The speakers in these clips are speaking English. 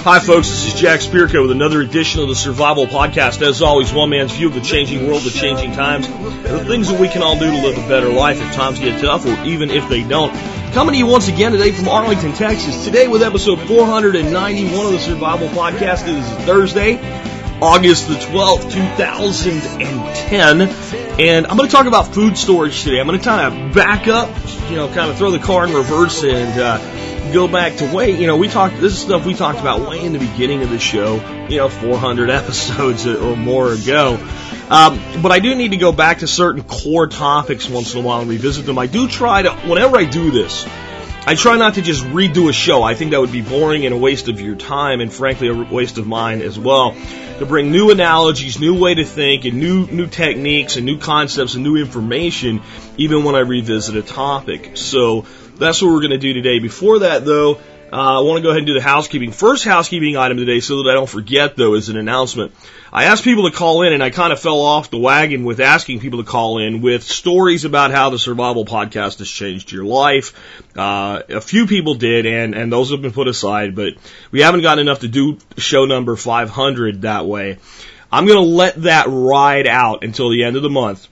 Hi, folks. This is Jack Spirko with another edition of the Survival Podcast. As always, one man's view of the changing world, the changing times, and the things that we can all do to live a better life if times get tough or even if they don't. Coming to you once again today from Arlington, Texas. Today with episode 491 of the Survival Podcast. It is Thursday, August the 12th, 2010. And I'm going to talk about food storage today. I'm going to kind of back up, you know, kind of throw the car in reverse and, uh, go back to way, you know, we talked, this is stuff we talked about way in the beginning of the show, you know, 400 episodes or more ago. Um, but I do need to go back to certain core topics once in a while and revisit them. I do try to, whenever I do this, I try not to just redo a show. I think that would be boring and a waste of your time and frankly a waste of mine as well. To bring new analogies, new way to think and new, new techniques and new concepts and new information even when I revisit a topic. So that's what we're going to do today. Before that though, uh, I want to go ahead and do the housekeeping. First housekeeping item today, so that I don't forget though, is an announcement. I asked people to call in and I kind of fell off the wagon with asking people to call in with stories about how the survival podcast has changed your life. Uh, a few people did and, and those have been put aside, but we haven't gotten enough to do show number 500 that way. I'm going to let that ride out until the end of the month.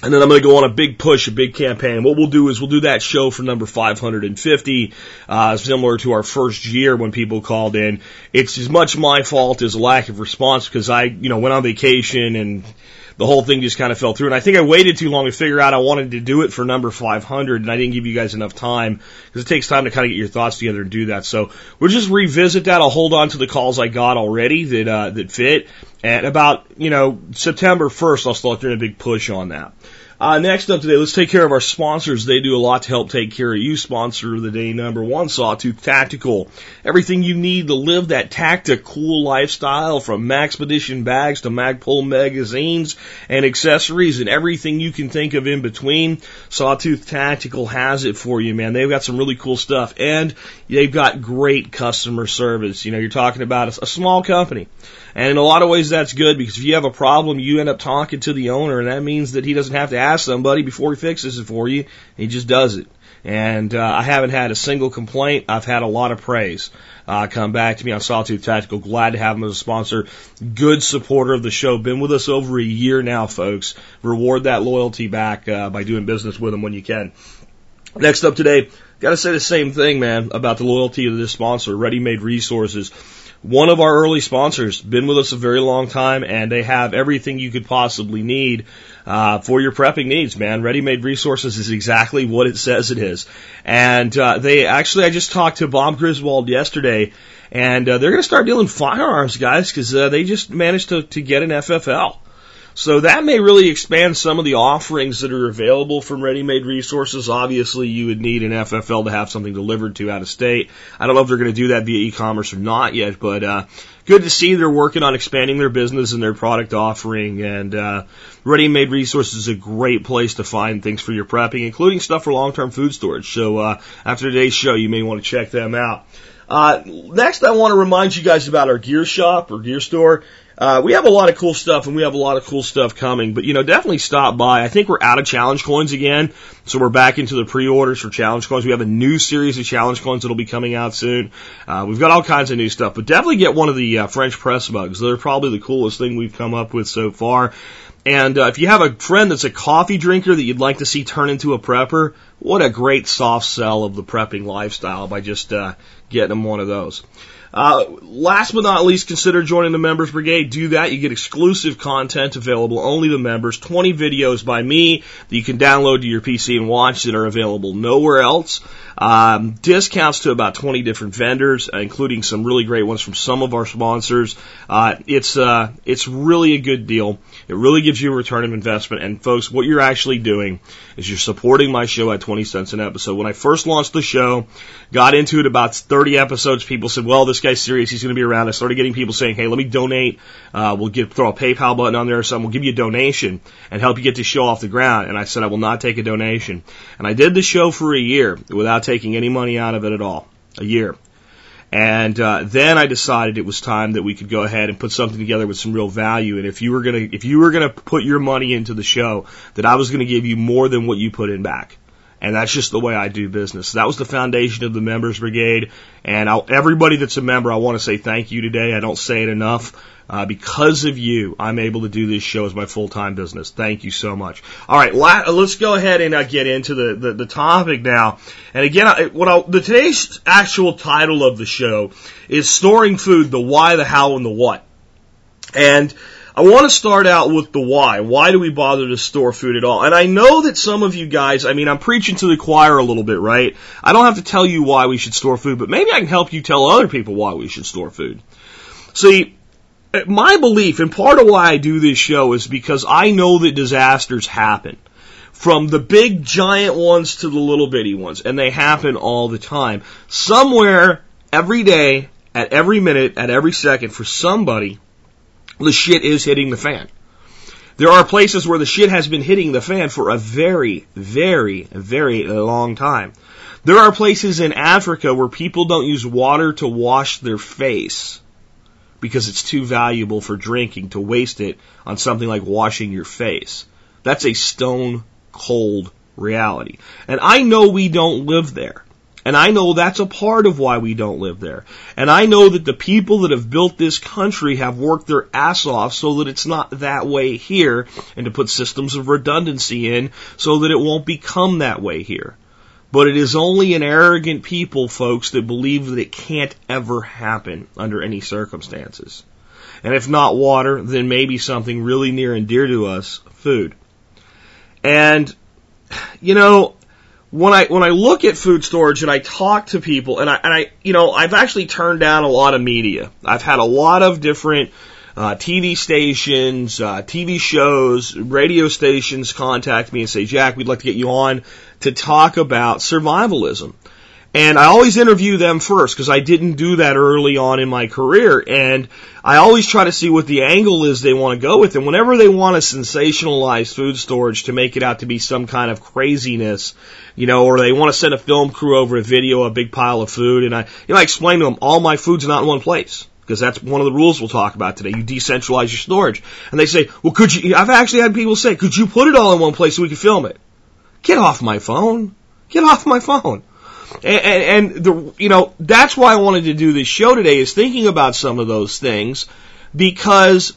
And then I'm going to go on a big push, a big campaign. What we'll do is we'll do that show for number 550, uh, similar to our first year when people called in. It's as much my fault as a lack of response because I, you know, went on vacation and the whole thing just kind of fell through. And I think I waited too long to figure out I wanted to do it for number 500 and I didn't give you guys enough time because it takes time to kind of get your thoughts together and do that. So we'll just revisit that. I'll hold on to the calls I got already that, uh, that fit. And about, you know, September 1st, I'll start doing a big push on that. Uh, next up today, let's take care of our sponsors. They do a lot to help take care of you. Sponsor of the day number one, Sawtooth Tactical. Everything you need to live that tactical lifestyle from Maxpedition bags to Magpul magazines and accessories and everything you can think of in between. Sawtooth Tactical has it for you, man. They've got some really cool stuff and they've got great customer service. You know, you're talking about a, a small company. And in a lot of ways that's good because if you have a problem, you end up talking to the owner and that means that he doesn't have to ask somebody before he fixes it for you. He just does it. And uh, I haven't had a single complaint. I've had a lot of praise uh, come back to me on Sawtooth Tactical. Glad to have him as a sponsor. Good supporter of the show. Been with us over a year now, folks. Reward that loyalty back uh, by doing business with them when you can. Next up today, got to say the same thing, man, about the loyalty of this sponsor, Ready Made Resources one of our early sponsors, been with us a very long time, and they have everything you could possibly need uh, for your prepping needs. Man, Ready Made Resources is exactly what it says it is, and uh, they actually I just talked to Bob Griswold yesterday, and uh, they're going to start dealing firearms, guys, because uh, they just managed to to get an FFL. So that may really expand some of the offerings that are available from ready-made resources. Obviously, you would need an FFL to have something delivered to out of state. I don't know if they're going to do that via e-commerce or not yet, but uh, good to see they're working on expanding their business and their product offering. And uh, ready-made resources is a great place to find things for your prepping, including stuff for long-term food storage. So uh, after today's show, you may want to check them out. Uh, next, I want to remind you guys about our gear shop or gear store. Uh, we have a lot of cool stuff and we have a lot of cool stuff coming, but you know, definitely stop by. I think we're out of challenge coins again. So we're back into the pre-orders for challenge coins. We have a new series of challenge coins that'll be coming out soon. Uh, we've got all kinds of new stuff, but definitely get one of the uh, French press mugs. They're probably the coolest thing we've come up with so far. And uh, if you have a friend that's a coffee drinker that you'd like to see turn into a prepper, what a great soft sell of the prepping lifestyle by just uh, getting them one of those. Uh, last but not least, consider joining the Members Brigade. Do that. You get exclusive content available only to members. 20 videos by me that you can download to your PC and watch that are available nowhere else. Um, discounts to about 20 different vendors, uh, including some really great ones from some of our sponsors. Uh, it's uh, it's really a good deal. It really gives you a return of investment. And folks, what you're actually doing is you're supporting my show at 20 cents an episode. When I first launched the show, got into it about 30 episodes, people said, "Well, this guy's serious. He's going to be around." I started getting people saying, "Hey, let me donate. Uh, we'll get throw a PayPal button on there or something. We'll give you a donation and help you get the show off the ground." And I said, "I will not take a donation." And I did the show for a year without taking any money out of it at all. A year. And uh, then I decided it was time that we could go ahead and put something together with some real value. And if you were gonna if you were gonna put your money into the show, that I was gonna give you more than what you put in back. And that's just the way I do business. That was the foundation of the members brigade. And I'll, everybody that's a member, I want to say thank you today. I don't say it enough. Uh, because of you, I'm able to do this show as my full-time business. Thank you so much. All right, la- let's go ahead and uh, get into the, the, the topic now. And again, I, what I, the today's actual title of the show is storing food: the why, the how, and the what. And I want to start out with the why. Why do we bother to store food at all? And I know that some of you guys, I mean, I'm preaching to the choir a little bit, right? I don't have to tell you why we should store food, but maybe I can help you tell other people why we should store food. See, my belief and part of why I do this show is because I know that disasters happen. From the big giant ones to the little bitty ones, and they happen all the time. Somewhere, every day, at every minute, at every second, for somebody, the shit is hitting the fan. There are places where the shit has been hitting the fan for a very, very, very long time. There are places in Africa where people don't use water to wash their face because it's too valuable for drinking to waste it on something like washing your face. That's a stone cold reality. And I know we don't live there. And I know that's a part of why we don't live there. And I know that the people that have built this country have worked their ass off so that it's not that way here and to put systems of redundancy in so that it won't become that way here. But it is only an arrogant people, folks, that believe that it can't ever happen under any circumstances. And if not water, then maybe something really near and dear to us, food. And, you know, when I, when I look at food storage and I talk to people and I, and I, you know, I've actually turned down a lot of media. I've had a lot of different uh, TV stations, uh, TV shows, radio stations contact me and say, Jack, we'd like to get you on to talk about survivalism. And I always interview them first because I didn't do that early on in my career. And I always try to see what the angle is they want to go with. And whenever they want to sensationalize food storage to make it out to be some kind of craziness, you know, or they want to send a film crew over a video, a big pile of food. And I, you know, I explain to them, all my food's not in one place because that's one of the rules we'll talk about today. You decentralize your storage. And they say, well, could you, I've actually had people say, could you put it all in one place so we could film it? Get off my phone. Get off my phone. And, and, and the, you know, that's why I wanted to do this show today is thinking about some of those things because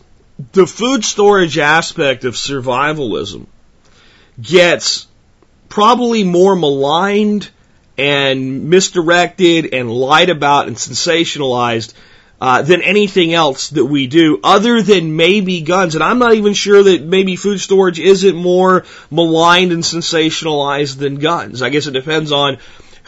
the food storage aspect of survivalism gets probably more maligned and misdirected and lied about and sensationalized uh, than anything else that we do, other than maybe guns. And I'm not even sure that maybe food storage isn't more maligned and sensationalized than guns. I guess it depends on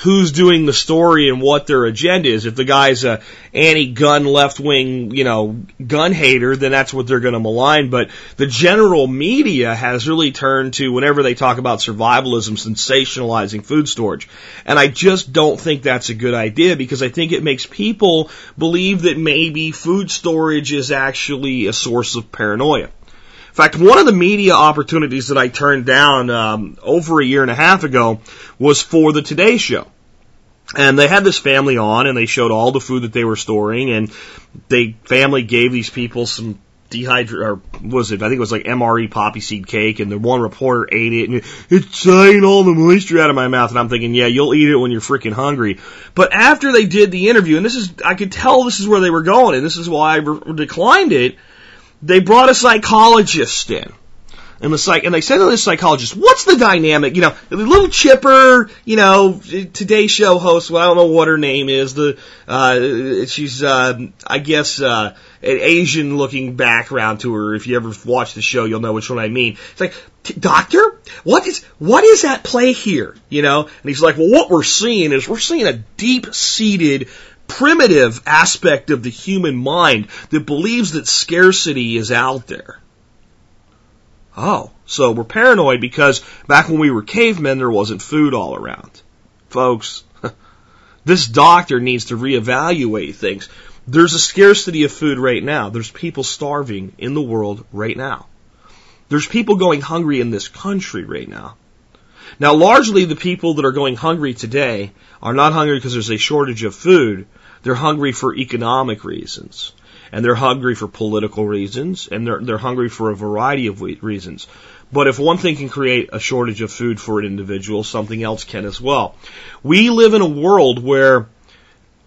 who's doing the story and what their agenda is. If the guy's a anti-gun left-wing, you know, gun hater, then that's what they're going to malign. But the general media has really turned to whenever they talk about survivalism, sensationalizing food storage. And I just don't think that's a good idea because I think it makes people believe that maybe food storage is actually a source of paranoia. In fact, one of the media opportunities that I turned down um, over a year and a half ago was for the Today Show. And they had this family on, and they showed all the food that they were storing, and they family gave these people some dehydrated, or was it? I think it was like MRE poppy seed cake, and the one reporter ate it, and it's sucking all the moisture out of my mouth. And I'm thinking, yeah, you'll eat it when you're freaking hungry. But after they did the interview, and this is, I could tell this is where they were going, and this is why I re- declined it they brought a psychologist in. And the psych, and they said to this psychologist, what's the dynamic? You know, the little chipper, you know, Today Show host, well, I don't know what her name is. The, uh, she's, uh, I guess, uh, an Asian looking background to her. If you ever watch the show, you'll know which one I mean. It's like, doctor, what is, what is at play here? You know? And he's like, well, what we're seeing is we're seeing a deep seated primitive aspect of the human mind that believes that scarcity is out there. Oh, so we're paranoid because back when we were cavemen, there wasn't food all around. Folks, this doctor needs to reevaluate things. There's a scarcity of food right now. There's people starving in the world right now. There's people going hungry in this country right now. Now, largely the people that are going hungry today are not hungry because there's a shortage of food. They're hungry for economic reasons. And they're hungry for political reasons. And they're, they're hungry for a variety of reasons. But if one thing can create a shortage of food for an individual, something else can as well. We live in a world where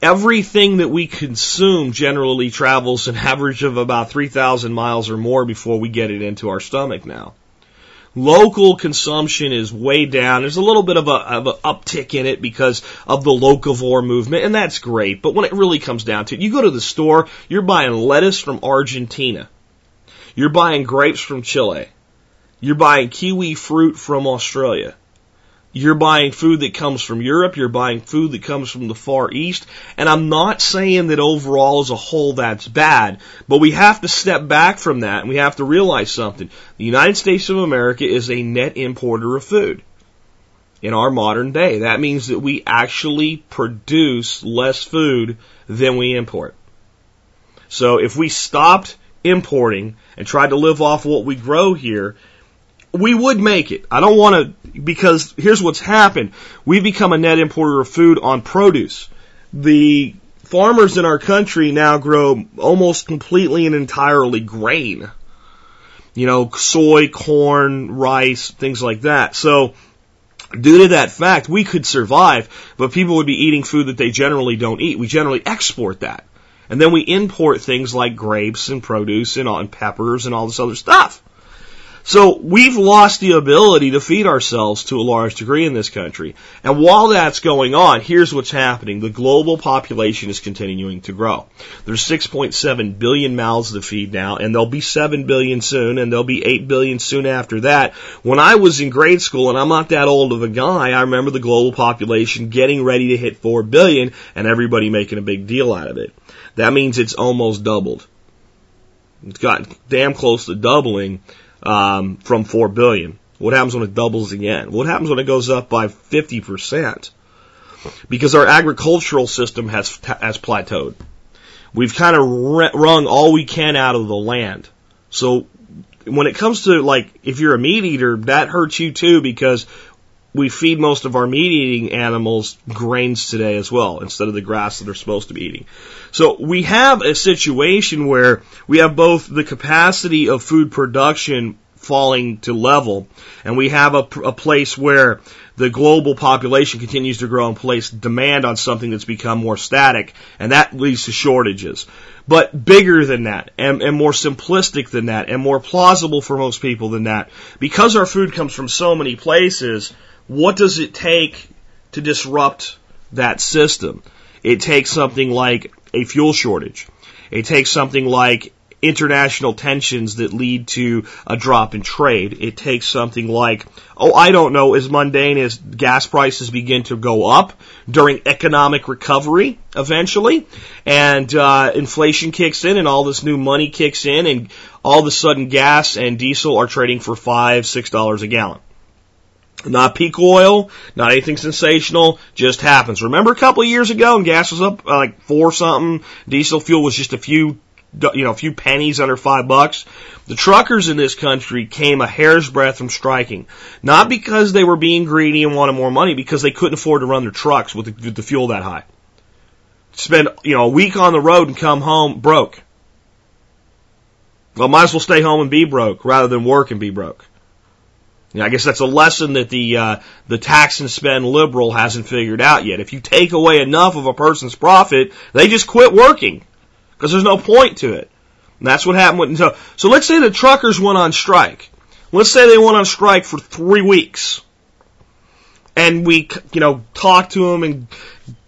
everything that we consume generally travels an average of about 3,000 miles or more before we get it into our stomach now. Local consumption is way down. There's a little bit of a, of an uptick in it because of the locavore movement, and that's great. But when it really comes down to it, you go to the store, you're buying lettuce from Argentina. You're buying grapes from Chile. You're buying kiwi fruit from Australia. You're buying food that comes from Europe. You're buying food that comes from the Far East. And I'm not saying that overall as a whole that's bad, but we have to step back from that and we have to realize something. The United States of America is a net importer of food in our modern day. That means that we actually produce less food than we import. So if we stopped importing and tried to live off what we grow here, we would make it. I don't want to, because here's what's happened. We've become a net importer of food on produce. The farmers in our country now grow almost completely and entirely grain. You know, soy, corn, rice, things like that. So, due to that fact, we could survive, but people would be eating food that they generally don't eat. We generally export that. And then we import things like grapes and produce and, and peppers and all this other stuff. So we've lost the ability to feed ourselves to a large degree in this country. And while that's going on, here's what's happening. The global population is continuing to grow. There's 6.7 billion mouths to feed now, and there'll be 7 billion soon, and there'll be 8 billion soon after that. When I was in grade school, and I'm not that old of a guy, I remember the global population getting ready to hit 4 billion, and everybody making a big deal out of it. That means it's almost doubled. It's got damn close to doubling um, from four billion. What happens when it doubles again? What happens when it goes up by 50%? Because our agricultural system has, has plateaued. We've kind of wrung all we can out of the land. So when it comes to like, if you're a meat eater, that hurts you too because we feed most of our meat eating animals grains today as well instead of the grass that they're supposed to be eating. So we have a situation where we have both the capacity of food production falling to level and we have a, a place where the global population continues to grow and place demand on something that's become more static and that leads to shortages. But bigger than that and, and more simplistic than that and more plausible for most people than that because our food comes from so many places what does it take to disrupt that system? It takes something like a fuel shortage. It takes something like international tensions that lead to a drop in trade. It takes something like, oh, I don't know, as mundane as gas prices begin to go up during economic recovery eventually, and uh, inflation kicks in, and all this new money kicks in, and all of a sudden gas and diesel are trading for five, six dollars a gallon. Not peak oil, not anything sensational, just happens. Remember a couple of years ago when gas was up uh, like four something, diesel fuel was just a few, you know, a few pennies under five bucks. The truckers in this country came a hair's breadth from striking. Not because they were being greedy and wanted more money, because they couldn't afford to run their trucks with the, with the fuel that high. Spend, you know, a week on the road and come home broke. Well, might as well stay home and be broke rather than work and be broke. I guess that's a lesson that the uh, the tax and spend liberal hasn't figured out yet. If you take away enough of a person's profit, they just quit working because there's no point to it. And that's what happened with so. So let's say the truckers went on strike. Let's say they went on strike for three weeks, and we you know talked to them and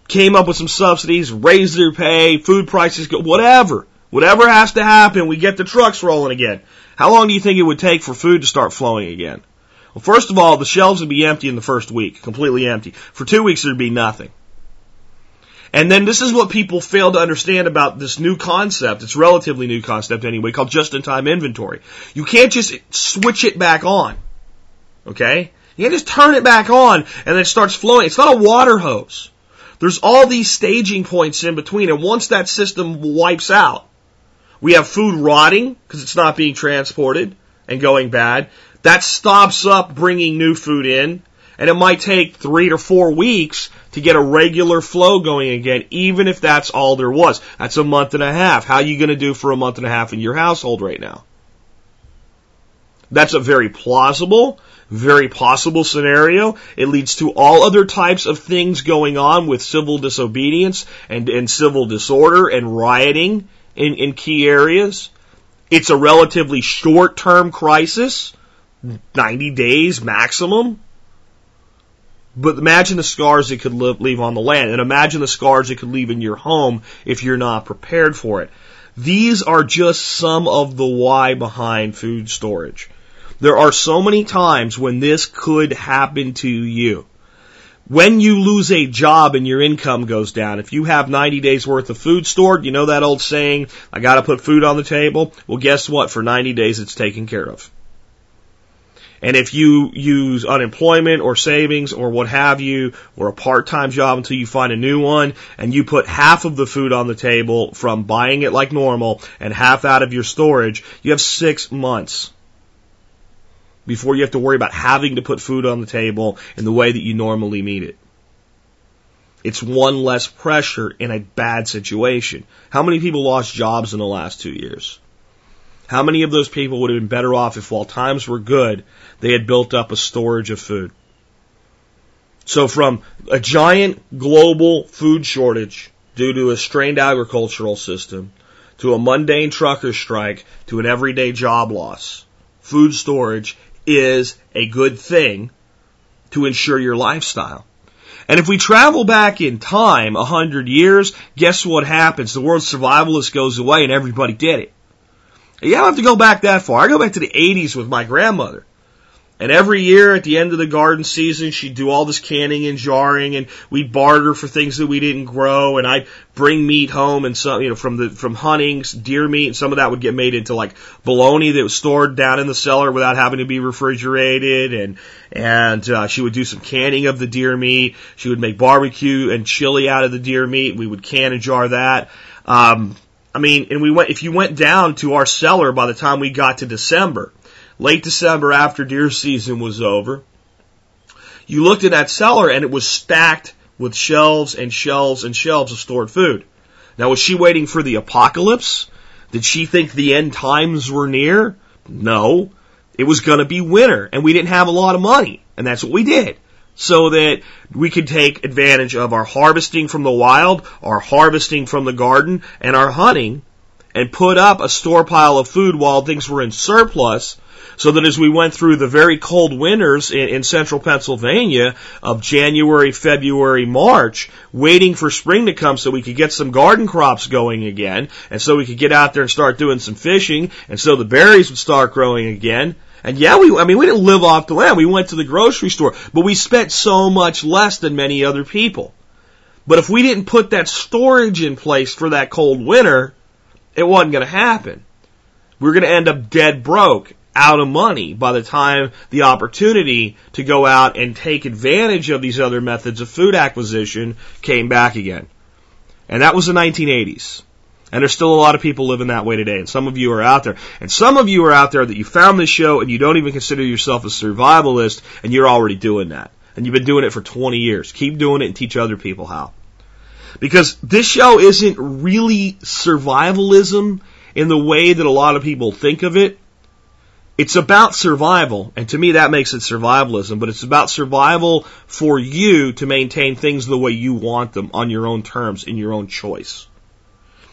came up with some subsidies, raised their pay, food prices, whatever. Whatever has to happen, we get the trucks rolling again. How long do you think it would take for food to start flowing again? Well, first of all, the shelves would be empty in the first week, completely empty. For two weeks, there'd be nothing. And then this is what people fail to understand about this new concept. It's relatively new concept anyway, called just-in-time inventory. You can't just switch it back on. Okay? You can't just turn it back on and then it starts flowing. It's not a water hose. There's all these staging points in between, and once that system wipes out, we have food rotting because it's not being transported and going bad. That stops up bringing new food in, and it might take three to four weeks to get a regular flow going again, even if that's all there was. That's a month and a half. How are you going to do for a month and a half in your household right now? That's a very plausible, very possible scenario. It leads to all other types of things going on with civil disobedience and, and civil disorder and rioting in, in key areas. It's a relatively short term crisis, 90 days maximum. But imagine the scars it could leave on the land, and imagine the scars it could leave in your home if you're not prepared for it. These are just some of the why behind food storage. There are so many times when this could happen to you. When you lose a job and your income goes down, if you have 90 days worth of food stored, you know that old saying, I gotta put food on the table? Well, guess what? For 90 days it's taken care of. And if you use unemployment or savings or what have you, or a part-time job until you find a new one, and you put half of the food on the table from buying it like normal and half out of your storage, you have six months before you have to worry about having to put food on the table in the way that you normally meet it. It's one less pressure in a bad situation. How many people lost jobs in the last two years? How many of those people would have been better off if while times were good, they had built up a storage of food? So from a giant global food shortage due to a strained agricultural system to a mundane trucker strike to an everyday job loss, food storage is a good thing to ensure your lifestyle. And if we travel back in time a hundred years, guess what happens? The word survivalist goes away and everybody did it. You don't have to go back that far. I go back to the 80s with my grandmother. And every year at the end of the garden season, she'd do all this canning and jarring, and we'd barter for things that we didn't grow. And I'd bring meat home, and some, you know, from the from hunting, deer meat, and some of that would get made into like bologna that was stored down in the cellar without having to be refrigerated. And and uh, she would do some canning of the deer meat. She would make barbecue and chili out of the deer meat. We would can and jar that. Um, I mean, and we went, if you went down to our cellar by the time we got to December, late December after deer season was over, you looked in that cellar and it was stacked with shelves and shelves and shelves of stored food. Now, was she waiting for the apocalypse? Did she think the end times were near? No. It was gonna be winter and we didn't have a lot of money. And that's what we did so that we could take advantage of our harvesting from the wild, our harvesting from the garden, and our hunting, and put up a store pile of food while things were in surplus, so that as we went through the very cold winters in, in, central Pennsylvania of January, February, March, waiting for spring to come so we could get some garden crops going again, and so we could get out there and start doing some fishing, and so the berries would start growing again, and yeah, we, I mean, we didn't live off the land. We went to the grocery store, but we spent so much less than many other people. But if we didn't put that storage in place for that cold winter, it wasn't going to happen. We were going to end up dead broke, out of money by the time the opportunity to go out and take advantage of these other methods of food acquisition came back again. And that was the 1980s. And there's still a lot of people living that way today. And some of you are out there. And some of you are out there that you found this show and you don't even consider yourself a survivalist and you're already doing that. And you've been doing it for 20 years. Keep doing it and teach other people how. Because this show isn't really survivalism in the way that a lot of people think of it. It's about survival, and to me that makes it survivalism, but it's about survival for you to maintain things the way you want them on your own terms, in your own choice.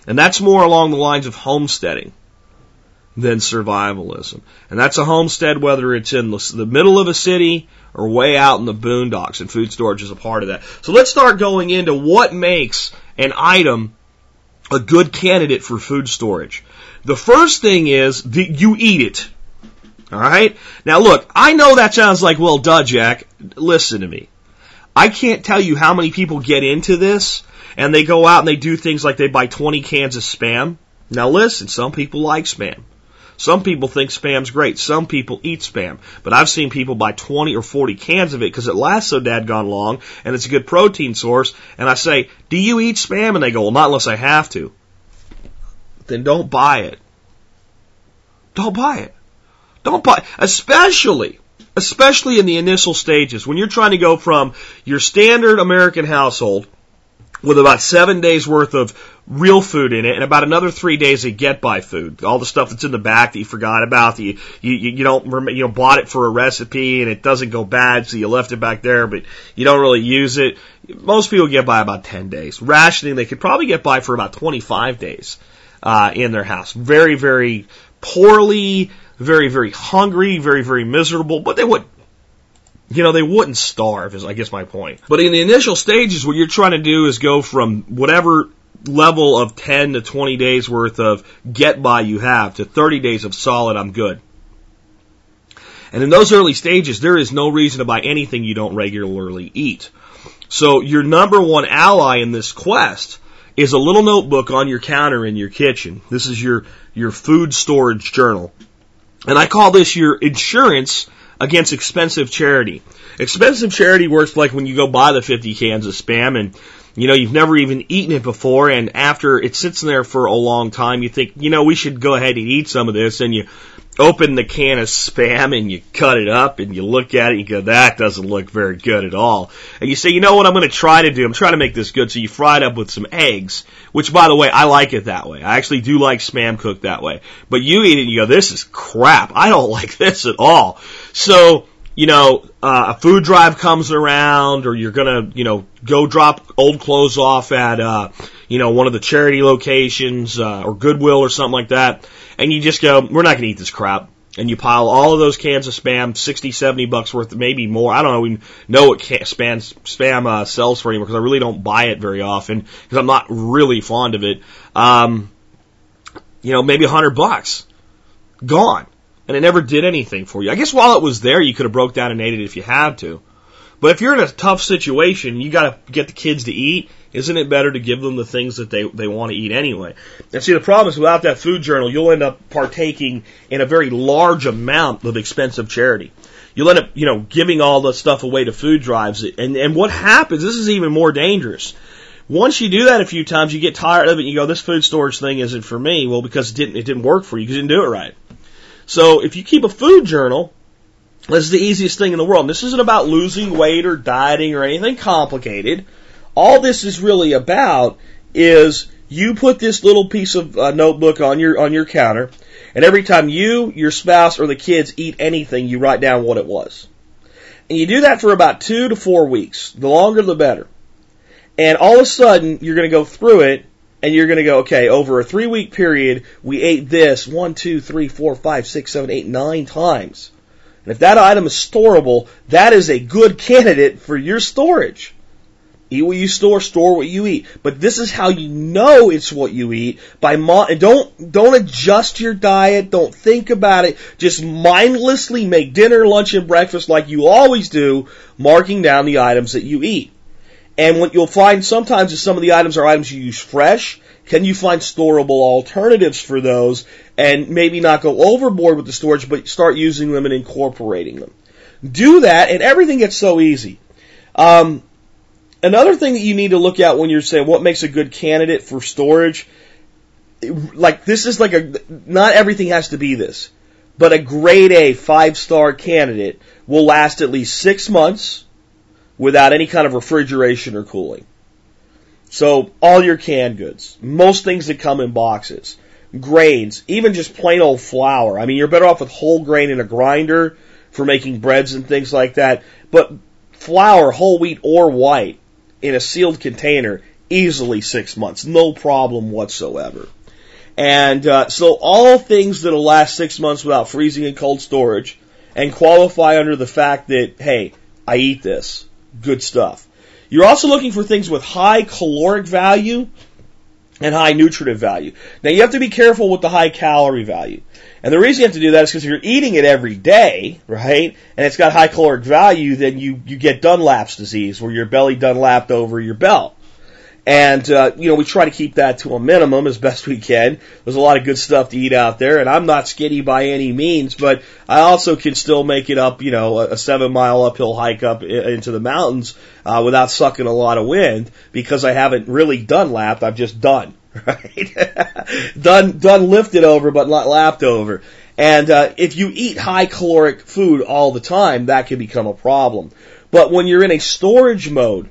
And that's more along the lines of homesteading than survivalism. And that's a homestead whether it's in the middle of a city or way out in the boondocks, and food storage is a part of that. So let's start going into what makes an item a good candidate for food storage. The first thing is that you eat it. Alright? Now look, I know that sounds like, well, duh, Jack. Listen to me. I can't tell you how many people get into this and they go out and they do things like they buy 20 cans of spam. Now listen, some people like spam. Some people think spam's great. Some people eat spam. But I've seen people buy 20 or 40 cans of it because it lasts so dadgone long and it's a good protein source. And I say, do you eat spam? And they go, well, not unless I have to. Then don't buy it. Don't buy it. Don't buy, especially, especially in the initial stages when you're trying to go from your standard American household with about seven days worth of real food in it and about another three days of get by food. All the stuff that's in the back that you forgot about, that you, you, you don't, you know, bought it for a recipe and it doesn't go bad, so you left it back there, but you don't really use it. Most people get by about 10 days. Rationing, they could probably get by for about 25 days, uh, in their house. Very, very poorly, very, very hungry, very, very miserable, but they would you know, they wouldn't starve, is I guess my point. But in the initial stages, what you're trying to do is go from whatever level of 10 to 20 days worth of get by you have to 30 days of solid, I'm good. And in those early stages, there is no reason to buy anything you don't regularly eat. So your number one ally in this quest is a little notebook on your counter in your kitchen. This is your, your food storage journal. And I call this your insurance against expensive charity. Expensive charity works like when you go buy the 50 cans of spam and you know, you've never even eaten it before, and after it sits in there for a long time, you think, you know, we should go ahead and eat some of this, and you open the can of spam and you cut it up and you look at it, and you go, that doesn't look very good at all. And you say, you know what I'm going to try to do? I'm trying to make this good. So you fry it up with some eggs, which by the way, I like it that way. I actually do like spam cooked that way. But you eat it and you go, this is crap. I don't like this at all. So, you know, uh, a food drive comes around or you're gonna, you know, go drop old clothes off at, uh, you know, one of the charity locations, uh, or Goodwill or something like that. And you just go, we're not gonna eat this crap. And you pile all of those cans of spam, 60, 70 bucks worth, maybe more. I don't even know what can, spam, spam, uh, sells for anymore because I really don't buy it very often because I'm not really fond of it. Um, you know, maybe a hundred bucks. Gone and it never did anything for you. I guess while it was there, you could have broke down and ate it if you had to. But if you're in a tough situation, you got to get the kids to eat. Isn't it better to give them the things that they they want to eat anyway? And see, the problem is without that food journal, you'll end up partaking in a very large amount of expensive charity. You'll end up, you know, giving all the stuff away to food drives. And and what happens? This is even more dangerous. Once you do that a few times, you get tired of it. and You go, this food storage thing isn't for me. Well, because it didn't it didn't work for you you didn't do it right. So if you keep a food journal, this is the easiest thing in the world. This isn't about losing weight or dieting or anything complicated. All this is really about is you put this little piece of uh, notebook on your on your counter, and every time you, your spouse, or the kids eat anything, you write down what it was. And you do that for about two to four weeks. The longer, the better. And all of a sudden, you're going to go through it and you're going to go, okay, over a three week period, we ate this one, two, three, four, five, six, seven, eight, nine times. And if that item is storable, that is a good candidate for your storage. Eat what you store, store what you eat. But this is how you know it's what you eat by mo- don't don't adjust your diet, don't think about it. Just mindlessly make dinner, lunch and breakfast like you always do, marking down the items that you eat. And what you'll find sometimes is some of the items are items you use fresh. Can you find storable alternatives for those and maybe not go overboard with the storage, but start using them and incorporating them? Do that and everything gets so easy. Um, another thing that you need to look at when you're saying what makes a good candidate for storage, like this is like a, not everything has to be this, but a grade A five star candidate will last at least six months without any kind of refrigeration or cooling. So all your canned goods, most things that come in boxes, grains, even just plain old flour. I mean, you're better off with whole grain in a grinder for making breads and things like that. But flour, whole wheat or white, in a sealed container, easily six months, no problem whatsoever. And uh, so all things that'll last six months without freezing in cold storage and qualify under the fact that hey, I eat this good stuff. You're also looking for things with high caloric value and high nutritive value. Now you have to be careful with the high calorie value. And the reason you have to do that is because if you're eating it every day, right, and it's got high caloric value, then you, you get Dunlap's disease where your belly Dunlapped over your belt. And, uh, you know, we try to keep that to a minimum as best we can. There's a lot of good stuff to eat out there, and I'm not skinny by any means, but I also can still make it up, you know, a, seven mile uphill hike up into the mountains, uh, without sucking a lot of wind because I haven't really done lapped, I've just done, right? done, done lifted over, but not lapped over. And, uh, if you eat high caloric food all the time, that can become a problem. But when you're in a storage mode,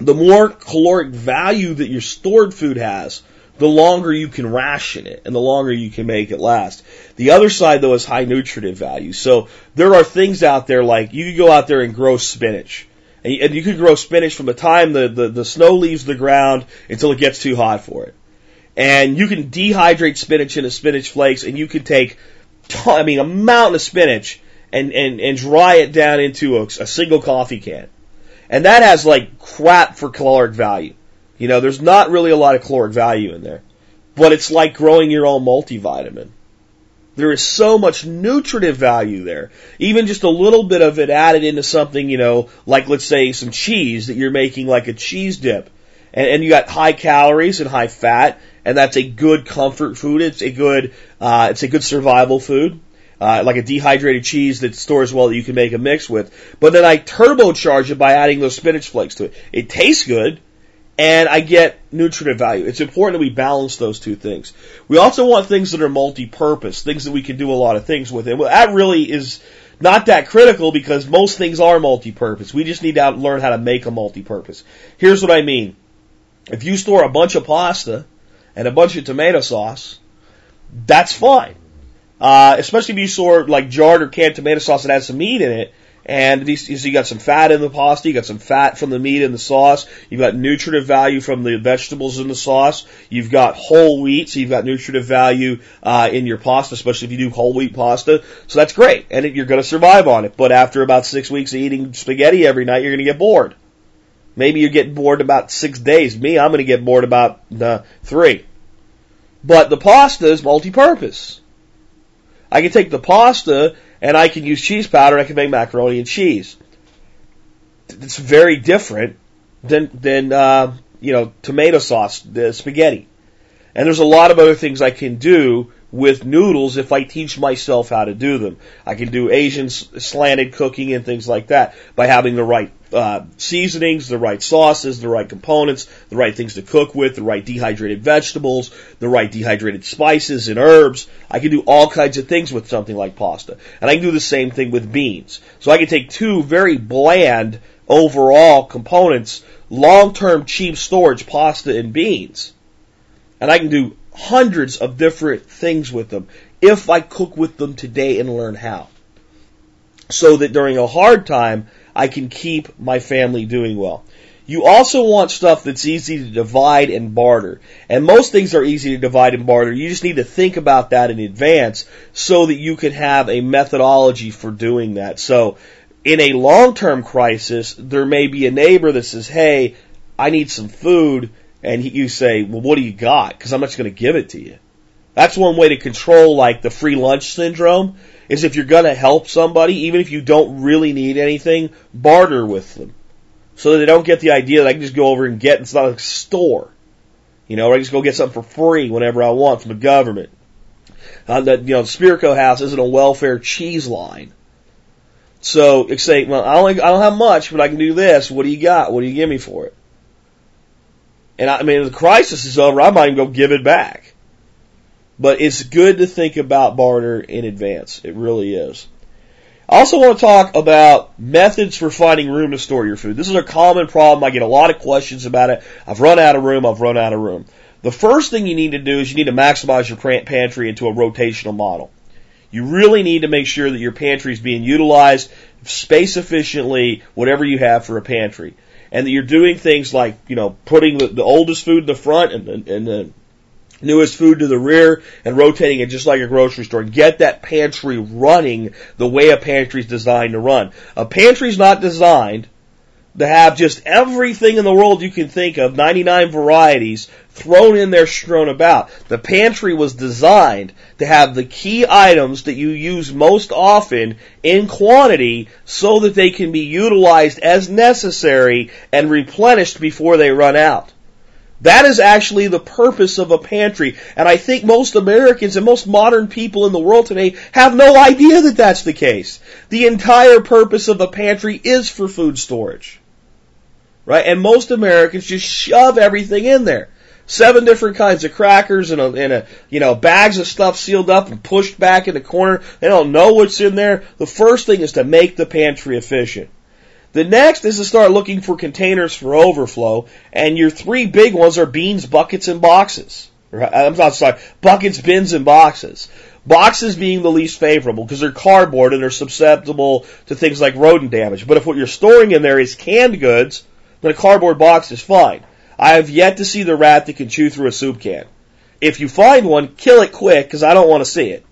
the more caloric value that your stored food has, the longer you can ration it and the longer you can make it last. The other side though is high nutritive value. So there are things out there like you could go out there and grow spinach. And you could grow spinach from the time the, the, the snow leaves the ground until it gets too hot for it. And you can dehydrate spinach into spinach flakes and you can take, I mean, a mountain of spinach and, and, and dry it down into a, a single coffee can. And that has like crap for caloric value. You know, there's not really a lot of caloric value in there. But it's like growing your own multivitamin. There is so much nutritive value there. Even just a little bit of it added into something, you know, like let's say some cheese that you're making like a cheese dip. And, and you got high calories and high fat, and that's a good comfort food. It's a good, uh, it's a good survival food uh, like a dehydrated cheese that stores well that you can make a mix with. But then I turbocharge it by adding those spinach flakes to it. It tastes good, and I get nutritive value. It's important that we balance those two things. We also want things that are multi-purpose, things that we can do a lot of things with. And well, that really is not that critical because most things are multi-purpose. We just need to learn how to make a multi-purpose. Here's what I mean. If you store a bunch of pasta and a bunch of tomato sauce, that's fine. Uh, especially if you store like jarred or canned tomato sauce that has some meat in it. And these, you got some fat in the pasta, you got some fat from the meat in the sauce, you've got nutritive value from the vegetables in the sauce, you've got whole wheat, so you've got nutritive value uh, in your pasta, especially if you do whole wheat pasta. So that's great, and it, you're going to survive on it. But after about six weeks of eating spaghetti every night, you're going to get bored. Maybe you're getting bored about six days. Me, I'm going to get bored about uh, three. But the pasta is multi-purpose. I can take the pasta and I can use cheese powder. And I can make macaroni and cheese. It's very different than than uh, you know tomato sauce, the spaghetti. And there's a lot of other things I can do with noodles if I teach myself how to do them. I can do Asian slanted cooking and things like that by having the right uh, seasonings, the right sauces, the right components, the right things to cook with, the right dehydrated vegetables, the right dehydrated spices and herbs. I can do all kinds of things with something like pasta. And I can do the same thing with beans. So I can take two very bland overall components, long-term cheap storage pasta and beans, and I can do hundreds of different things with them if I cook with them today and learn how. So that during a hard time, I can keep my family doing well. You also want stuff that's easy to divide and barter. And most things are easy to divide and barter. You just need to think about that in advance so that you can have a methodology for doing that. So in a long-term crisis, there may be a neighbor that says, hey, I need some food and you say, well, what do you got? Because I'm not going to give it to you. That's one way to control like the free lunch syndrome is if you're going to help somebody, even if you don't really need anything, barter with them. So that they don't get the idea that I can just go over and get, it's not a store. You know, or I just go get something for free whenever I want from the government. Uh, that, you know, the Spirko House isn't a welfare cheese line. So, say, well, I don't, I don't have much, but I can do this. What do you got? What do you give me for it? And I, mean, the crisis is over, I might even go give it back. But it's good to think about barter in advance. It really is. I also want to talk about methods for finding room to store your food. This is a common problem. I get a lot of questions about it. I've run out of room. I've run out of room. The first thing you need to do is you need to maximize your pantry into a rotational model. You really need to make sure that your pantry is being utilized space efficiently, whatever you have for a pantry and that you're doing things like, you know, putting the, the oldest food in the front and, and, and the newest food to the rear and rotating it just like a grocery store. Get that pantry running the way a pantry is designed to run. A pantry is not designed to have just everything in the world you can think of, 99 varieties, thrown in there, strewn about. The pantry was designed to have the key items that you use most often in quantity so that they can be utilized as necessary and replenished before they run out. That is actually the purpose of a pantry. And I think most Americans and most modern people in the world today have no idea that that's the case. The entire purpose of a pantry is for food storage. Right? And most Americans just shove everything in there. Seven different kinds of crackers and a, and a, you know, bags of stuff sealed up and pushed back in the corner. They don't know what's in there. The first thing is to make the pantry efficient. The next is to start looking for containers for overflow, and your three big ones are beans, buckets, and boxes. I'm not sorry, buckets, bins, and boxes. Boxes being the least favorable because they're cardboard and they're susceptible to things like rodent damage. But if what you're storing in there is canned goods, a cardboard box is fine. I have yet to see the rat that can chew through a soup can. If you find one, kill it quick because I don't want to see it.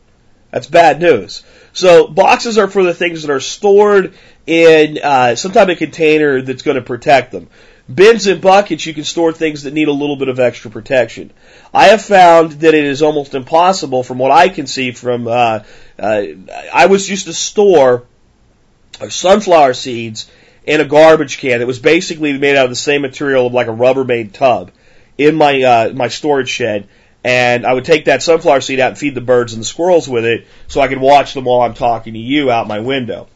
That's bad news. So boxes are for the things that are stored in uh, some type of container that's going to protect them. Bins and buckets, you can store things that need a little bit of extra protection. I have found that it is almost impossible, from what I can see from, uh, uh, I was used to store sunflower seeds in a garbage can that was basically made out of the same material of like a Rubbermaid tub in my uh, my storage shed, and I would take that sunflower seed out and feed the birds and the squirrels with it, so I could watch them while I'm talking to you out my window.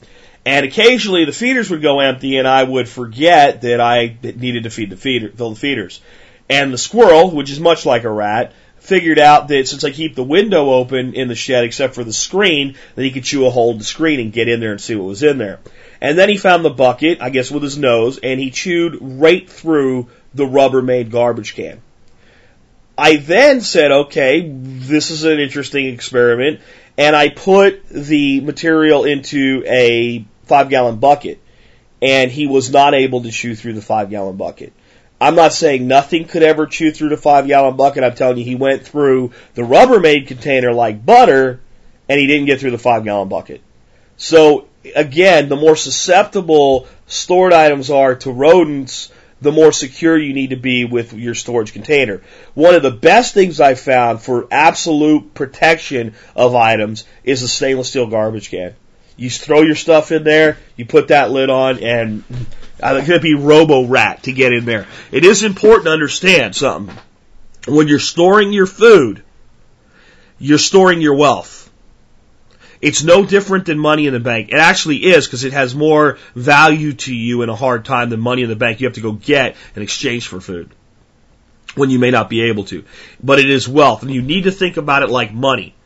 And occasionally the feeders would go empty and I would forget that I needed to feed the feeder, fill the feeders. And the squirrel, which is much like a rat, figured out that since I keep the window open in the shed except for the screen, that he could chew a hole in the screen and get in there and see what was in there. And then he found the bucket, I guess with his nose, and he chewed right through the Rubbermaid garbage can. I then said, okay, this is an interesting experiment, and I put the material into a five gallon bucket and he was not able to chew through the five gallon bucket. I'm not saying nothing could ever chew through the five gallon bucket. I'm telling you, he went through the Rubbermaid container like butter and he didn't get through the five gallon bucket. So again, the more susceptible stored items are to rodents, the more secure you need to be with your storage container. One of the best things I've found for absolute protection of items is a stainless steel garbage can. You throw your stuff in there, you put that lid on, and it's going to be Robo Rat to get in there. It is important to understand something. When you're storing your food, you're storing your wealth. It's no different than money in the bank. It actually is because it has more value to you in a hard time than money in the bank you have to go get in exchange for food when you may not be able to. But it is wealth and you need to think about it like money.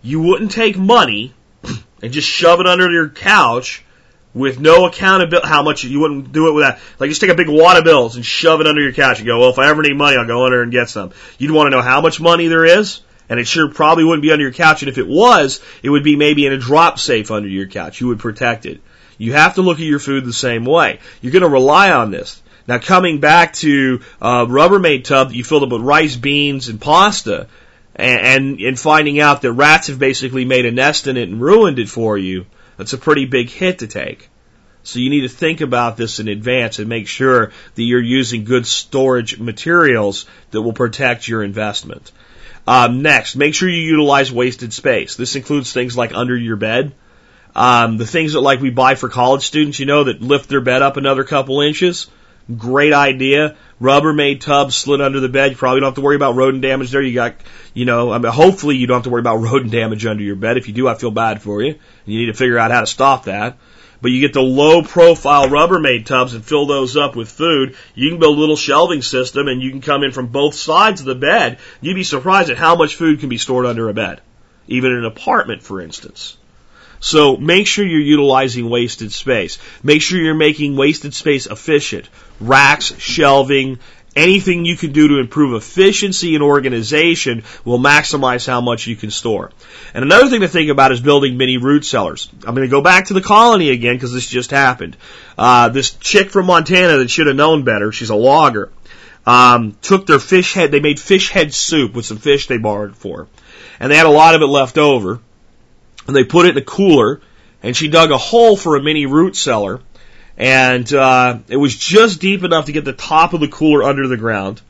You wouldn't take money and just shove it under your couch with no accountability, how much you wouldn't do it with that. Like just take a big wad of bills and shove it under your couch and go, well, if I ever need money, I'll go under and get some. You'd want to know how much money there is, and it sure probably wouldn't be under your couch. And if it was, it would be maybe in a drop safe under your couch. You would protect it. You have to look at your food the same way. You're going to rely on this. Now coming back to a Rubbermaid tub that you filled up with rice, beans, and pasta, and, and finding out that rats have basically made a nest in it and ruined it for you, that's a pretty big hit to take. So you need to think about this in advance and make sure that you're using good storage materials that will protect your investment. Um, next, make sure you utilize wasted space. This includes things like under your bed. Um, the things that like we buy for college students, you know, that lift their bed up another couple inches. Great idea. Rubbermaid tub slid under the bed. You probably don't have to worry about rodent damage there. You got, you know, I mean, hopefully you don't have to worry about rodent damage under your bed. If you do, I feel bad for you. You need to figure out how to stop that. But you get the low profile Rubbermaid tubs and fill those up with food. You can build a little shelving system and you can come in from both sides of the bed. You'd be surprised at how much food can be stored under a bed. Even in an apartment, for instance. So make sure you're utilizing wasted space. Make sure you're making wasted space efficient. Racks, shelving, anything you can do to improve efficiency and organization will maximize how much you can store. And another thing to think about is building mini root cellars. I'm going to go back to the colony again because this just happened. Uh, this chick from Montana that should have known better, she's a logger, um, took their fish head, they made fish head soup with some fish they borrowed for. And they had a lot of it left over and they put it in a cooler, and she dug a hole for a mini root cellar, and uh, it was just deep enough to get the top of the cooler under the ground.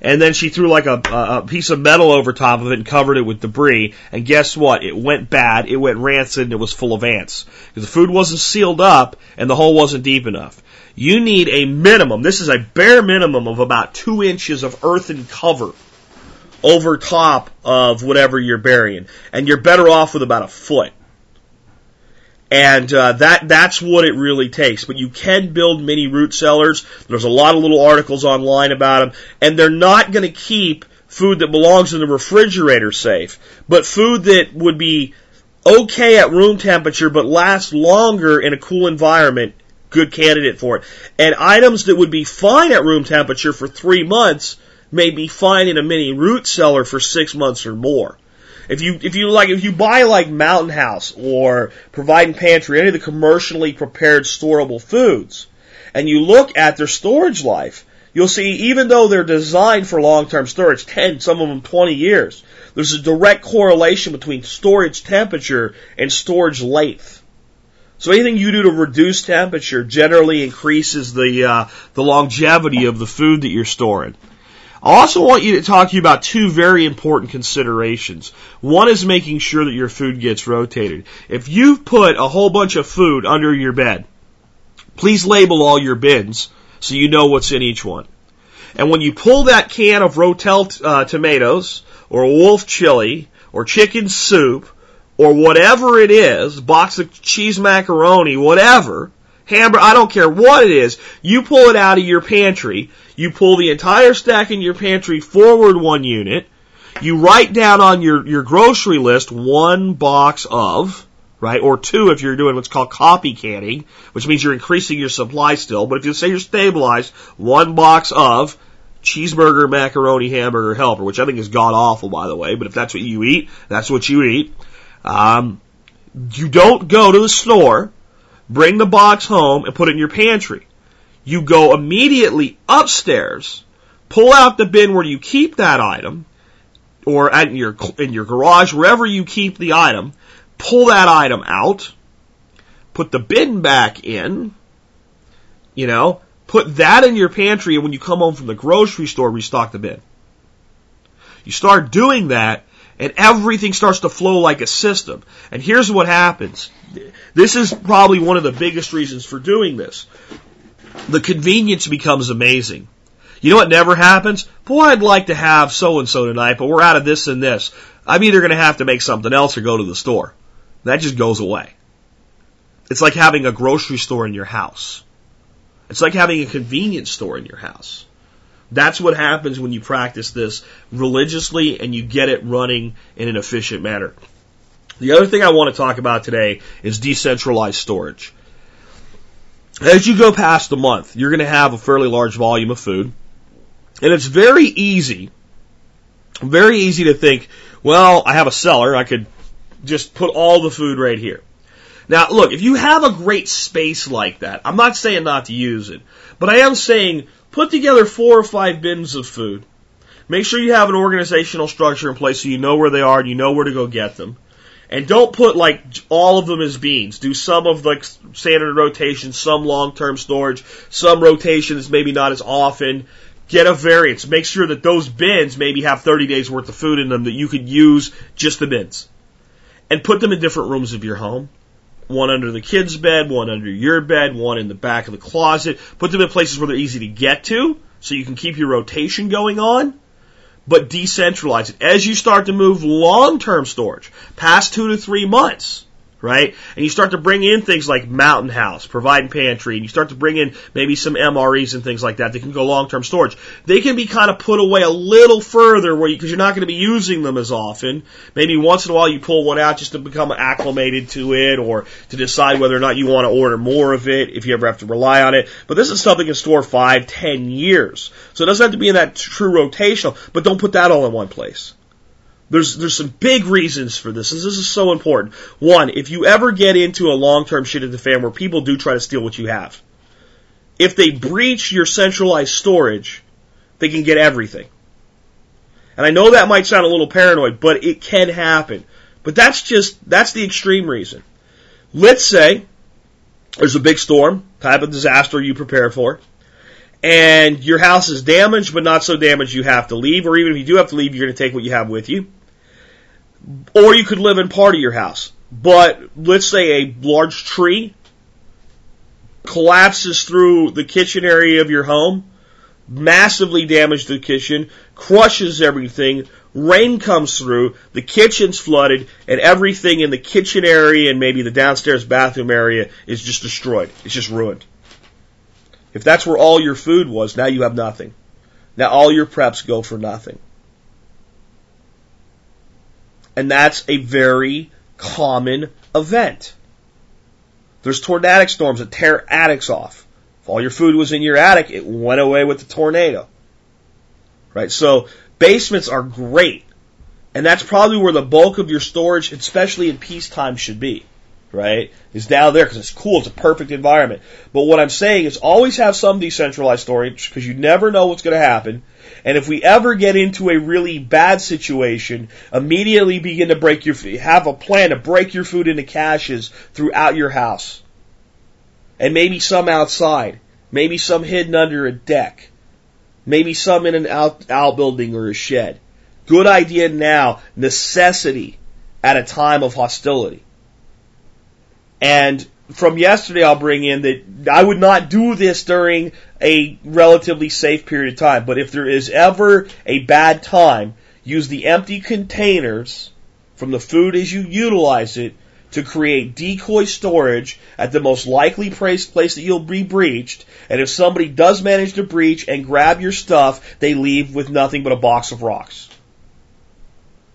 And then she threw like a, a piece of metal over top of it and covered it with debris. And guess what? It went bad. It went rancid and it was full of ants. Because the food wasn't sealed up and the hole wasn't deep enough. You need a minimum, this is a bare minimum of about two inches of earthen cover over top of whatever you're burying. And you're better off with about a foot. And uh, that that's what it really takes. But you can build mini root cellars. There's a lot of little articles online about them, and they're not going to keep food that belongs in the refrigerator safe, but food that would be okay at room temperature but lasts longer in a cool environment. Good candidate for it. And items that would be fine at room temperature for three months may be fine in a mini root cellar for six months or more. If you if you like if you buy like Mountain House or Provident Pantry, any of the commercially prepared storable foods, and you look at their storage life, you'll see even though they're designed for long-term storage, 10, some of them 20 years, there's a direct correlation between storage temperature and storage length. So anything you do to reduce temperature generally increases the uh, the longevity of the food that you're storing. I also want you to talk to you about two very important considerations. One is making sure that your food gets rotated. If you've put a whole bunch of food under your bed, please label all your bins so you know what's in each one. And when you pull that can of Rotel uh, tomatoes or wolf chili or chicken soup or whatever it is, box of cheese macaroni, whatever, hamburger, I don't care what it is, you pull it out of your pantry, you pull the entire stack in your pantry forward one unit, you write down on your, your grocery list one box of, right, or two if you're doing what's called copy canning, which means you're increasing your supply still, but if you say you're stabilized, one box of cheeseburger, macaroni, hamburger, helper, which I think is god awful by the way, but if that's what you eat, that's what you eat. Um, you don't go to the store bring the box home and put it in your pantry. You go immediately upstairs, pull out the bin where you keep that item, or in your, in your garage, wherever you keep the item, pull that item out, put the bin back in, you know, put that in your pantry, and when you come home from the grocery store, restock the bin. You start doing that, and everything starts to flow like a system. And here's what happens. This is probably one of the biggest reasons for doing this. The convenience becomes amazing. You know what never happens? Boy, I'd like to have so and so tonight, but we're out of this and this. I'm either going to have to make something else or go to the store. That just goes away. It's like having a grocery store in your house. It's like having a convenience store in your house. That's what happens when you practice this religiously and you get it running in an efficient manner. The other thing I want to talk about today is decentralized storage. As you go past the month, you're going to have a fairly large volume of food. And it's very easy, very easy to think, well, I have a cellar, I could just put all the food right here. Now, look, if you have a great space like that, I'm not saying not to use it, but I am saying put together four or five bins of food. Make sure you have an organizational structure in place so you know where they are and you know where to go get them. And don't put like all of them as beans. Do some of like standard rotation, some long-term storage, some rotations maybe not as often. Get a variance. Make sure that those bins maybe have 30 days worth of food in them that you could use just the bins. And put them in different rooms of your home. One under the kid's bed, one under your bed, one in the back of the closet. Put them in places where they're easy to get to so you can keep your rotation going on but decentralize it. As you start to move long-term storage, past two to three months, right? And you start to bring in things like Mountain House, Provident Pantry, and you start to bring in maybe some MREs and things like that that can go long-term storage. They can be kind of put away a little further where because you're not going to be using them as often. Maybe once in a while you pull one out just to become acclimated to it or to decide whether or not you want to order more of it if you ever have to rely on it. But this is something in store five, ten years. So it doesn't have to be in that true rotational, but don't put that all in one place. There's there's some big reasons for this. This is so important. One, if you ever get into a long term shit at the fan where people do try to steal what you have, if they breach your centralized storage, they can get everything. And I know that might sound a little paranoid, but it can happen. But that's just that's the extreme reason. Let's say there's a big storm, type of disaster you prepare for. And your house is damaged, but not so damaged you have to leave, or even if you do have to leave, you're going to take what you have with you. Or you could live in part of your house. But let's say a large tree collapses through the kitchen area of your home, massively damages the kitchen, crushes everything, rain comes through, the kitchen's flooded, and everything in the kitchen area and maybe the downstairs bathroom area is just destroyed. It's just ruined. If that's where all your food was, now you have nothing. Now all your preps go for nothing. And that's a very common event. There's tornadic storms that tear attics off. If all your food was in your attic, it went away with the tornado. Right? So basements are great. And that's probably where the bulk of your storage, especially in peacetime, should be. Right? Is down there because it's cool. It's a perfect environment. But what I'm saying is always have some decentralized storage because you never know what's going to happen. And if we ever get into a really bad situation, immediately begin to break your, have a plan to break your food into caches throughout your house. And maybe some outside. Maybe some hidden under a deck. Maybe some in an out, outbuilding or a shed. Good idea now. Necessity at a time of hostility. And from yesterday, I'll bring in that I would not do this during a relatively safe period of time. But if there is ever a bad time, use the empty containers from the food as you utilize it to create decoy storage at the most likely place, that you'll be breached. And if somebody does manage to breach and grab your stuff, they leave with nothing but a box of rocks.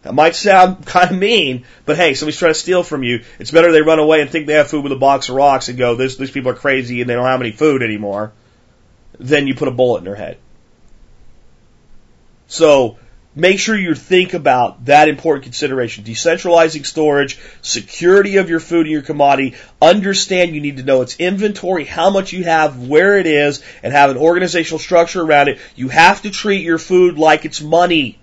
That might sound kind of mean, but hey, somebody's trying to steal from you. It's better they run away and think they have food with a box of rocks and go, this, these people are crazy and they don't have any food anymore, than you put a bullet in their head. So, make sure you think about that important consideration. Decentralizing storage, security of your food and your commodity, understand you need to know its inventory, how much you have, where it is, and have an organizational structure around it. You have to treat your food like it's money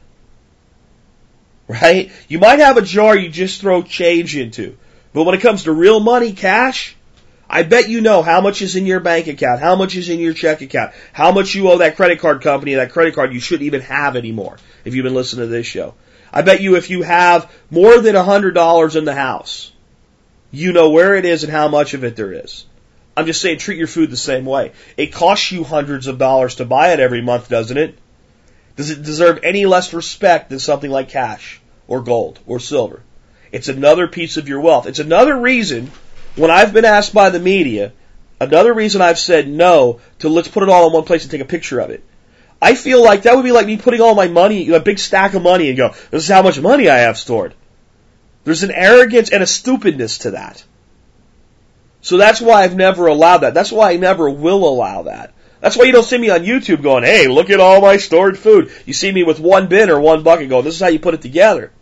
right? You might have a jar you just throw change into. But when it comes to real money, cash, I bet you know how much is in your bank account, how much is in your check account, how much you owe that credit card company, that credit card you shouldn't even have anymore if you've been listening to this show. I bet you if you have more than a hundred dollars in the house, you know where it is and how much of it there is. I'm just saying treat your food the same way. It costs you hundreds of dollars to buy it every month, doesn't it? Does it deserve any less respect than something like cash or gold or silver? It's another piece of your wealth. It's another reason when I've been asked by the media, another reason I've said no to let's put it all in one place and take a picture of it. I feel like that would be like me putting all my money, a big stack of money and go, this is how much money I have stored. There's an arrogance and a stupidness to that. So that's why I've never allowed that. That's why I never will allow that. That's why you don't see me on YouTube going, hey, look at all my stored food. You see me with one bin or one bucket going, this is how you put it together.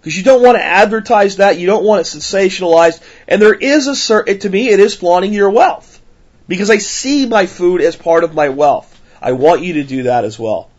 Because you don't want to advertise that, you don't want it sensationalized, and there is a certain, to me, it is flaunting your wealth. Because I see my food as part of my wealth. I want you to do that as well.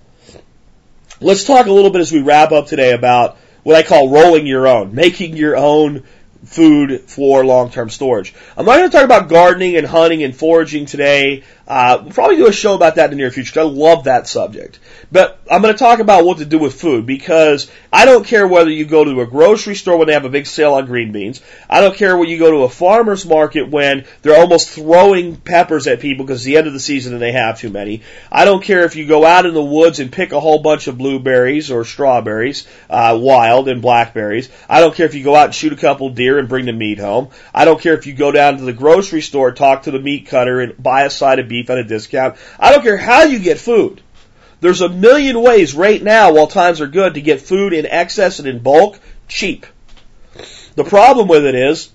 Let's talk a little bit as we wrap up today about what I call rolling your own, making your own food for long-term storage. I'm not going to talk about gardening and hunting and foraging today. Uh, we'll probably do a show about that in the near future. I love that subject. But I'm going to talk about what to do with food because I don't care whether you go to a grocery store when they have a big sale on green beans. I don't care when you go to a farmer's market when they're almost throwing peppers at people because it's the end of the season and they have too many. I don't care if you go out in the woods and pick a whole bunch of blueberries or strawberries, uh, wild and blackberries. I don't care if you go out and shoot a couple deer and bring the meat home. I don't care if you go down to the grocery store, talk to the meat cutter and buy a side of beef beef at a discount. I don't care how you get food. There's a million ways right now while times are good to get food in excess and in bulk cheap. The problem with it is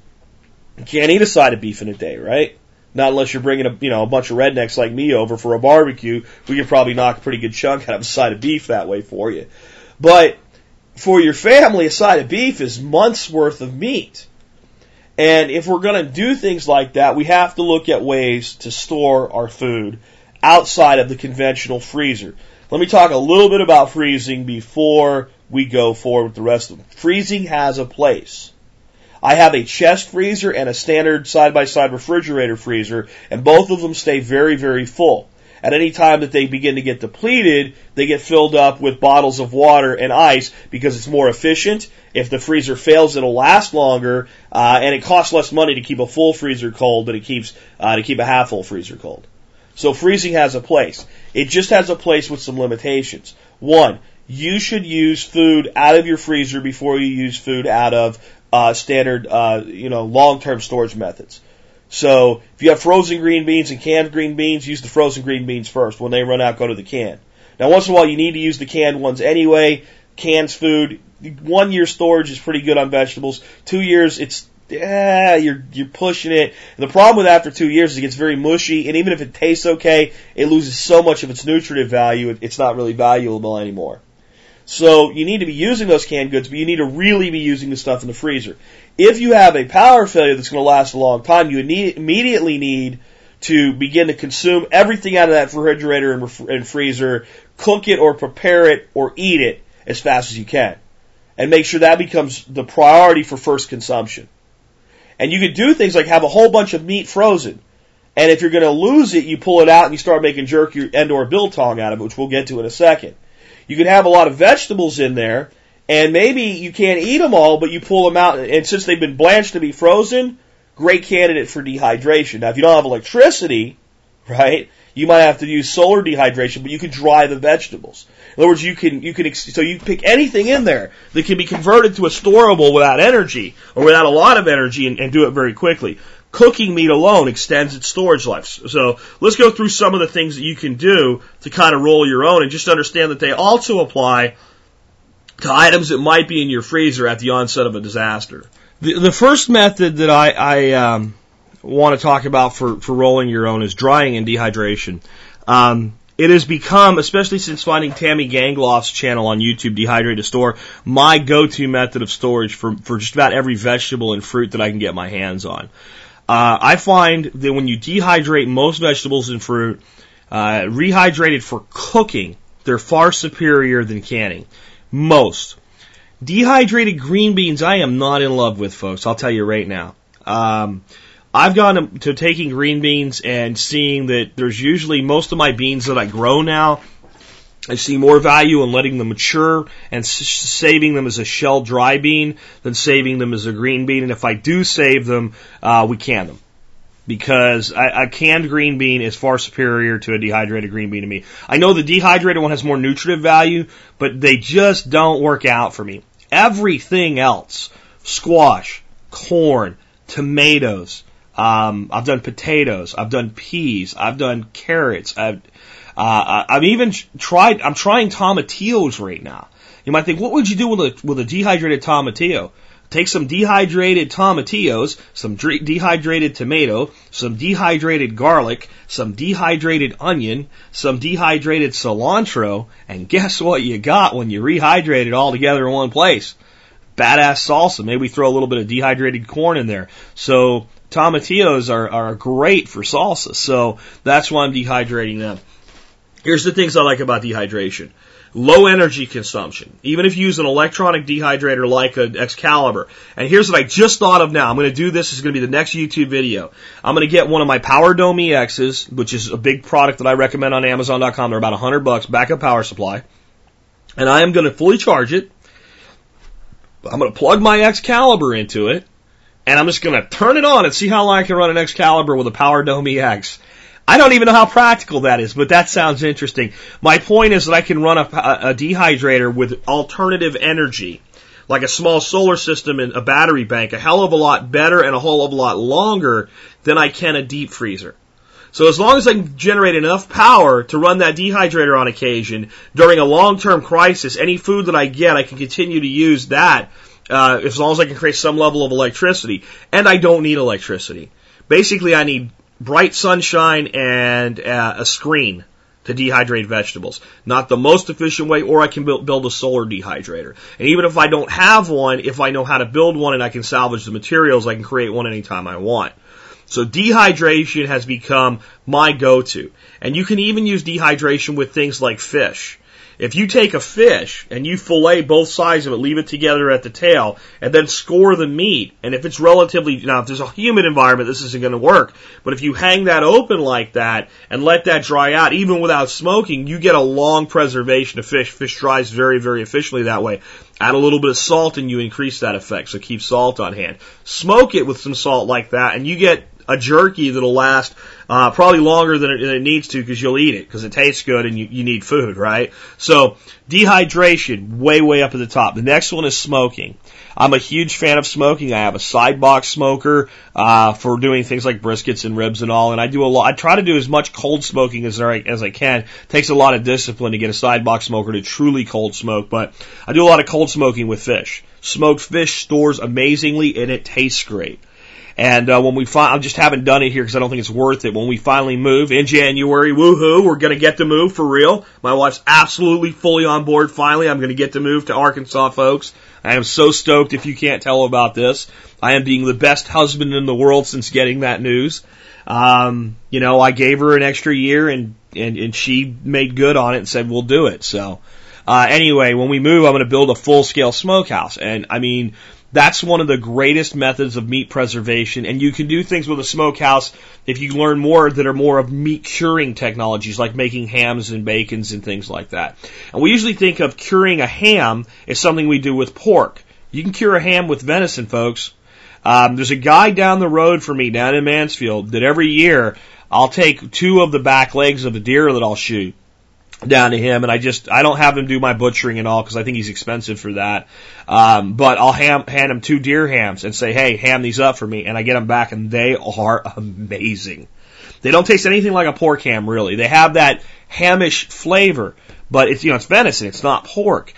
you can't eat a side of beef in a day, right? Not unless you're bringing a you know a bunch of rednecks like me over for a barbecue. We could probably knock a pretty good chunk out of a side of beef that way for you. But for your family, a side of beef is months worth of meat. And if we're going to do things like that, we have to look at ways to store our food outside of the conventional freezer. Let me talk a little bit about freezing before we go forward with the rest of them. Freezing has a place. I have a chest freezer and a standard side by side refrigerator freezer, and both of them stay very, very full. At any time that they begin to get depleted, they get filled up with bottles of water and ice because it's more efficient. If the freezer fails, it'll last longer, uh, and it costs less money to keep a full freezer cold than it keeps uh, to keep a half full freezer cold. So freezing has a place. It just has a place with some limitations. One, you should use food out of your freezer before you use food out of uh, standard, uh, you know, long-term storage methods. So if you have frozen green beans and canned green beans, use the frozen green beans first. When they run out, go to the can. Now, once in a while, you need to use the canned ones anyway. Cans food, one year storage is pretty good on vegetables. Two years, it's yeah, you're you're pushing it. And the problem with after two years is it gets very mushy, and even if it tastes okay, it loses so much of its nutritive value. It's not really valuable anymore. So you need to be using those canned goods, but you need to really be using the stuff in the freezer. If you have a power failure that's going to last a long time, you need, immediately need to begin to consume everything out of that refrigerator and, ref- and freezer, cook it or prepare it or eat it as fast as you can. And make sure that becomes the priority for first consumption. And you could do things like have a whole bunch of meat frozen. And if you're going to lose it, you pull it out and you start making jerky and or biltong out of it, which we'll get to in a second. You could have a lot of vegetables in there and maybe you can't eat them all, but you pull them out, and since they've been blanched to be frozen, great candidate for dehydration. Now, if you don't have electricity, right, you might have to use solar dehydration, but you can dry the vegetables. In other words, you can, you can, so you pick anything in there that can be converted to a storable without energy, or without a lot of energy, and, and do it very quickly. Cooking meat alone extends its storage life. So let's go through some of the things that you can do to kind of roll your own and just understand that they also apply to items that might be in your freezer at the onset of a disaster. The, the first method that I, I um, want to talk about for, for rolling your own is drying and dehydration. Um, it has become, especially since finding Tammy Gangloff's channel on YouTube, Dehydrate to Store, my go-to method of storage for, for just about every vegetable and fruit that I can get my hands on. Uh, I find that when you dehydrate most vegetables and fruit, uh, rehydrated for cooking, they're far superior than canning. Most. Dehydrated green beans, I am not in love with, folks. I'll tell you right now. Um, I've gone to taking green beans and seeing that there's usually most of my beans that I grow now. I see more value in letting them mature and saving them as a shell dry bean than saving them as a green bean. And if I do save them, uh, we can them because a, canned green bean is far superior to a dehydrated green bean to me. I know the dehydrated one has more nutritive value, but they just don't work out for me. Everything else, squash, corn, tomatoes, um, I've done potatoes, I've done peas, I've done carrots, I've, uh, I'm even tried, I'm trying tomatillos right now. You might think, what would you do with a, with a dehydrated tomatillo? Take some dehydrated tomatillos, some dehydrated tomato, some dehydrated garlic, some dehydrated onion, some dehydrated cilantro, and guess what you got when you rehydrate it all together in one place? Badass salsa. Maybe throw a little bit of dehydrated corn in there. So tomatillos are, are great for salsa. So that's why I'm dehydrating them. Here's the things I like about dehydration. Low energy consumption. Even if you use an electronic dehydrator like an Excalibur. And here's what I just thought of now. I'm going to do this. Is going to be the next YouTube video. I'm going to get one of my Power Dome EXs, which is a big product that I recommend on Amazon.com. They're about 100 bucks, backup power supply. And I am going to fully charge it. I'm going to plug my Excalibur into it. And I'm just going to turn it on and see how long I can run an Excalibur with a Power Dome EX. I don't even know how practical that is, but that sounds interesting. My point is that I can run a, a dehydrator with alternative energy, like a small solar system and a battery bank, a hell of a lot better and a whole of a lot longer than I can a deep freezer. So as long as I can generate enough power to run that dehydrator on occasion during a long-term crisis, any food that I get, I can continue to use that uh, as long as I can create some level of electricity. And I don't need electricity. Basically, I need bright sunshine and uh, a screen to dehydrate vegetables. Not the most efficient way, or I can build, build a solar dehydrator. And even if I don't have one, if I know how to build one and I can salvage the materials, I can create one anytime I want. So dehydration has become my go-to. And you can even use dehydration with things like fish. If you take a fish and you fillet both sides of it, leave it together at the tail, and then score the meat, and if it's relatively, now if there's a humid environment, this isn't going to work, but if you hang that open like that and let that dry out, even without smoking, you get a long preservation of fish. Fish dries very, very efficiently that way. Add a little bit of salt and you increase that effect, so keep salt on hand. Smoke it with some salt like that, and you get a jerky that'll last uh, probably longer than it, than it needs to because you'll eat it because it tastes good and you, you need food, right? So dehydration, way, way up at the top. The next one is smoking. I'm a huge fan of smoking. I have a side box smoker uh, for doing things like briskets and ribs and all, and I do a lot. I try to do as much cold smoking as I, as I can. It takes a lot of discipline to get a side box smoker to truly cold smoke, but I do a lot of cold smoking with fish. Smoked fish stores amazingly and it tastes great. And uh, when we find, I just haven't done it here because I don't think it's worth it. When we finally move in January, woohoo, we're going to get to move for real. My wife's absolutely fully on board. Finally, I'm going to get to move to Arkansas, folks. I am so stoked if you can't tell about this. I am being the best husband in the world since getting that news. Um, you know, I gave her an extra year and, and, and she made good on it and said, we'll do it. So, uh, anyway, when we move, I'm going to build a full scale smokehouse. And I mean, that's one of the greatest methods of meat preservation, and you can do things with a smokehouse if you learn more that are more of meat curing technologies, like making hams and bacons and things like that. And we usually think of curing a ham as something we do with pork. You can cure a ham with venison, folks. Um, there's a guy down the road from me down in Mansfield that every year I'll take two of the back legs of a deer that I'll shoot down to him, and I just I don't have him do my butchering and all because I think he's expensive for that. Um, but I'll ham, hand him two deer hams and say, hey, ham these up for me, and I get them back, and they are amazing. They don't taste anything like a pork ham, really. They have that hamish flavor, but it's you know it's venison, it's not pork.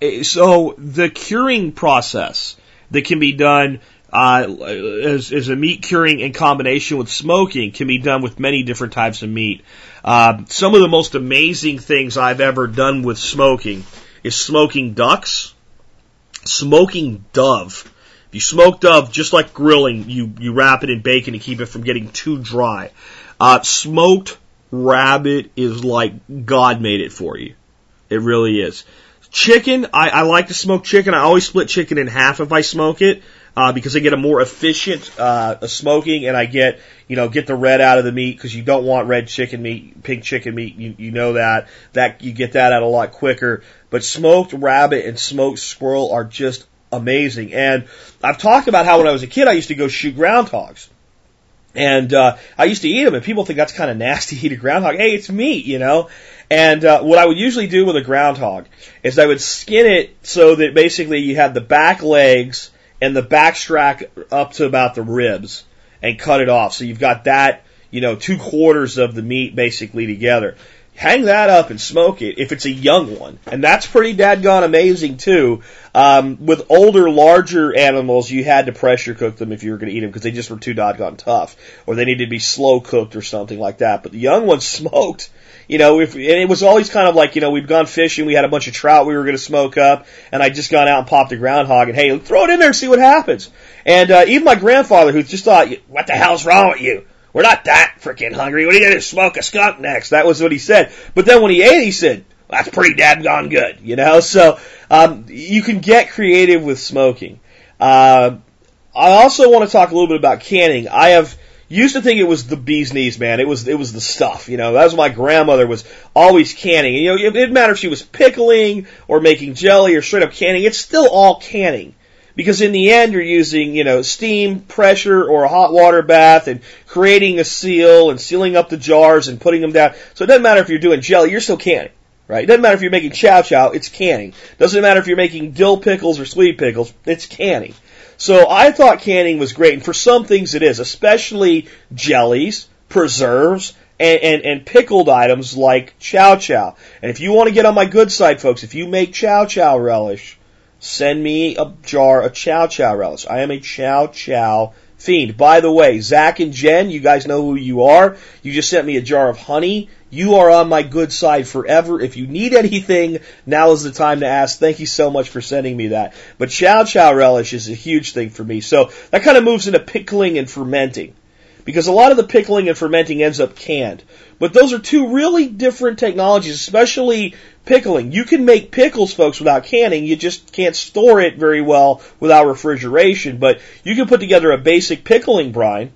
Eh, so the curing process that can be done uh, as, a meat curing in combination with smoking can be done with many different types of meat. Uh, some of the most amazing things I've ever done with smoking is smoking ducks, smoking dove. If you smoke dove, just like grilling, you, you wrap it in bacon to keep it from getting too dry. Uh, smoked rabbit is like God made it for you. It really is. Chicken, I, I like to smoke chicken. I always split chicken in half if I smoke it uh, because I get a more efficient uh, smoking and I get you know get the red out of the meat because you don't want red chicken meat, pink chicken meat. You, you know that that you get that out a lot quicker. But smoked rabbit and smoked squirrel are just amazing. And I've talked about how when I was a kid I used to go shoot groundhogs. And uh, I used to eat them, and people think that's kind of nasty to eat a groundhog. Hey, it's meat, you know. And uh, what I would usually do with a groundhog is I would skin it so that basically you had the back legs and the backstrap up to about the ribs and cut it off. So you've got that, you know, two quarters of the meat basically together. Hang that up and smoke it if it's a young one. And that's pretty dadgone amazing too. Um, with older, larger animals, you had to pressure cook them if you were going to eat them because they just were too dadgone tough. Or they needed to be slow cooked or something like that. But the young ones smoked you know, if, and it was always kind of like, you know, we'd gone fishing, we had a bunch of trout we were going to smoke up, and I'd just gone out and popped a groundhog, and hey, throw it in there and see what happens. And uh, even my grandfather, who just thought, what the hell's wrong with you? We're not that freaking hungry. What are you going to smoke a skunk next? That was what he said. But then when he ate, he said, that's pretty damn gone good, you know? So, um, you can get creative with smoking. Uh, I also want to talk a little bit about canning. I have, used to think it was the bee's knees, man. It was it was the stuff, you know. That was my grandmother was always canning. You know, it didn't matter if she was pickling or making jelly or straight up canning. It's still all canning. Because in the end, you're using, you know, steam, pressure, or a hot water bath and creating a seal and sealing up the jars and putting them down. So it doesn't matter if you're doing jelly, you're still canning. Right? It doesn't matter if you're making chow chow, it's canning. Doesn't matter if you're making dill pickles or sweet pickles, it's canning. So I thought canning was great, and for some things it is, especially jellies, preserves, and, and, and pickled items like chow chow. And if you want to get on my good side, folks, if you make chow chow relish, send me a jar of chow chow relish. I am a chow chow fiend. By the way, Zach and Jen, you guys know who you are. You just sent me a jar of honey. You are on my good side forever. If you need anything, now is the time to ask. Thank you so much for sending me that. But chow chow relish is a huge thing for me. So that kind of moves into pickling and fermenting. because a lot of the pickling and fermenting ends up canned. But those are two really different technologies, especially pickling. You can make pickles, folks, without canning. You just can't store it very well without refrigeration. But you can put together a basic pickling brine,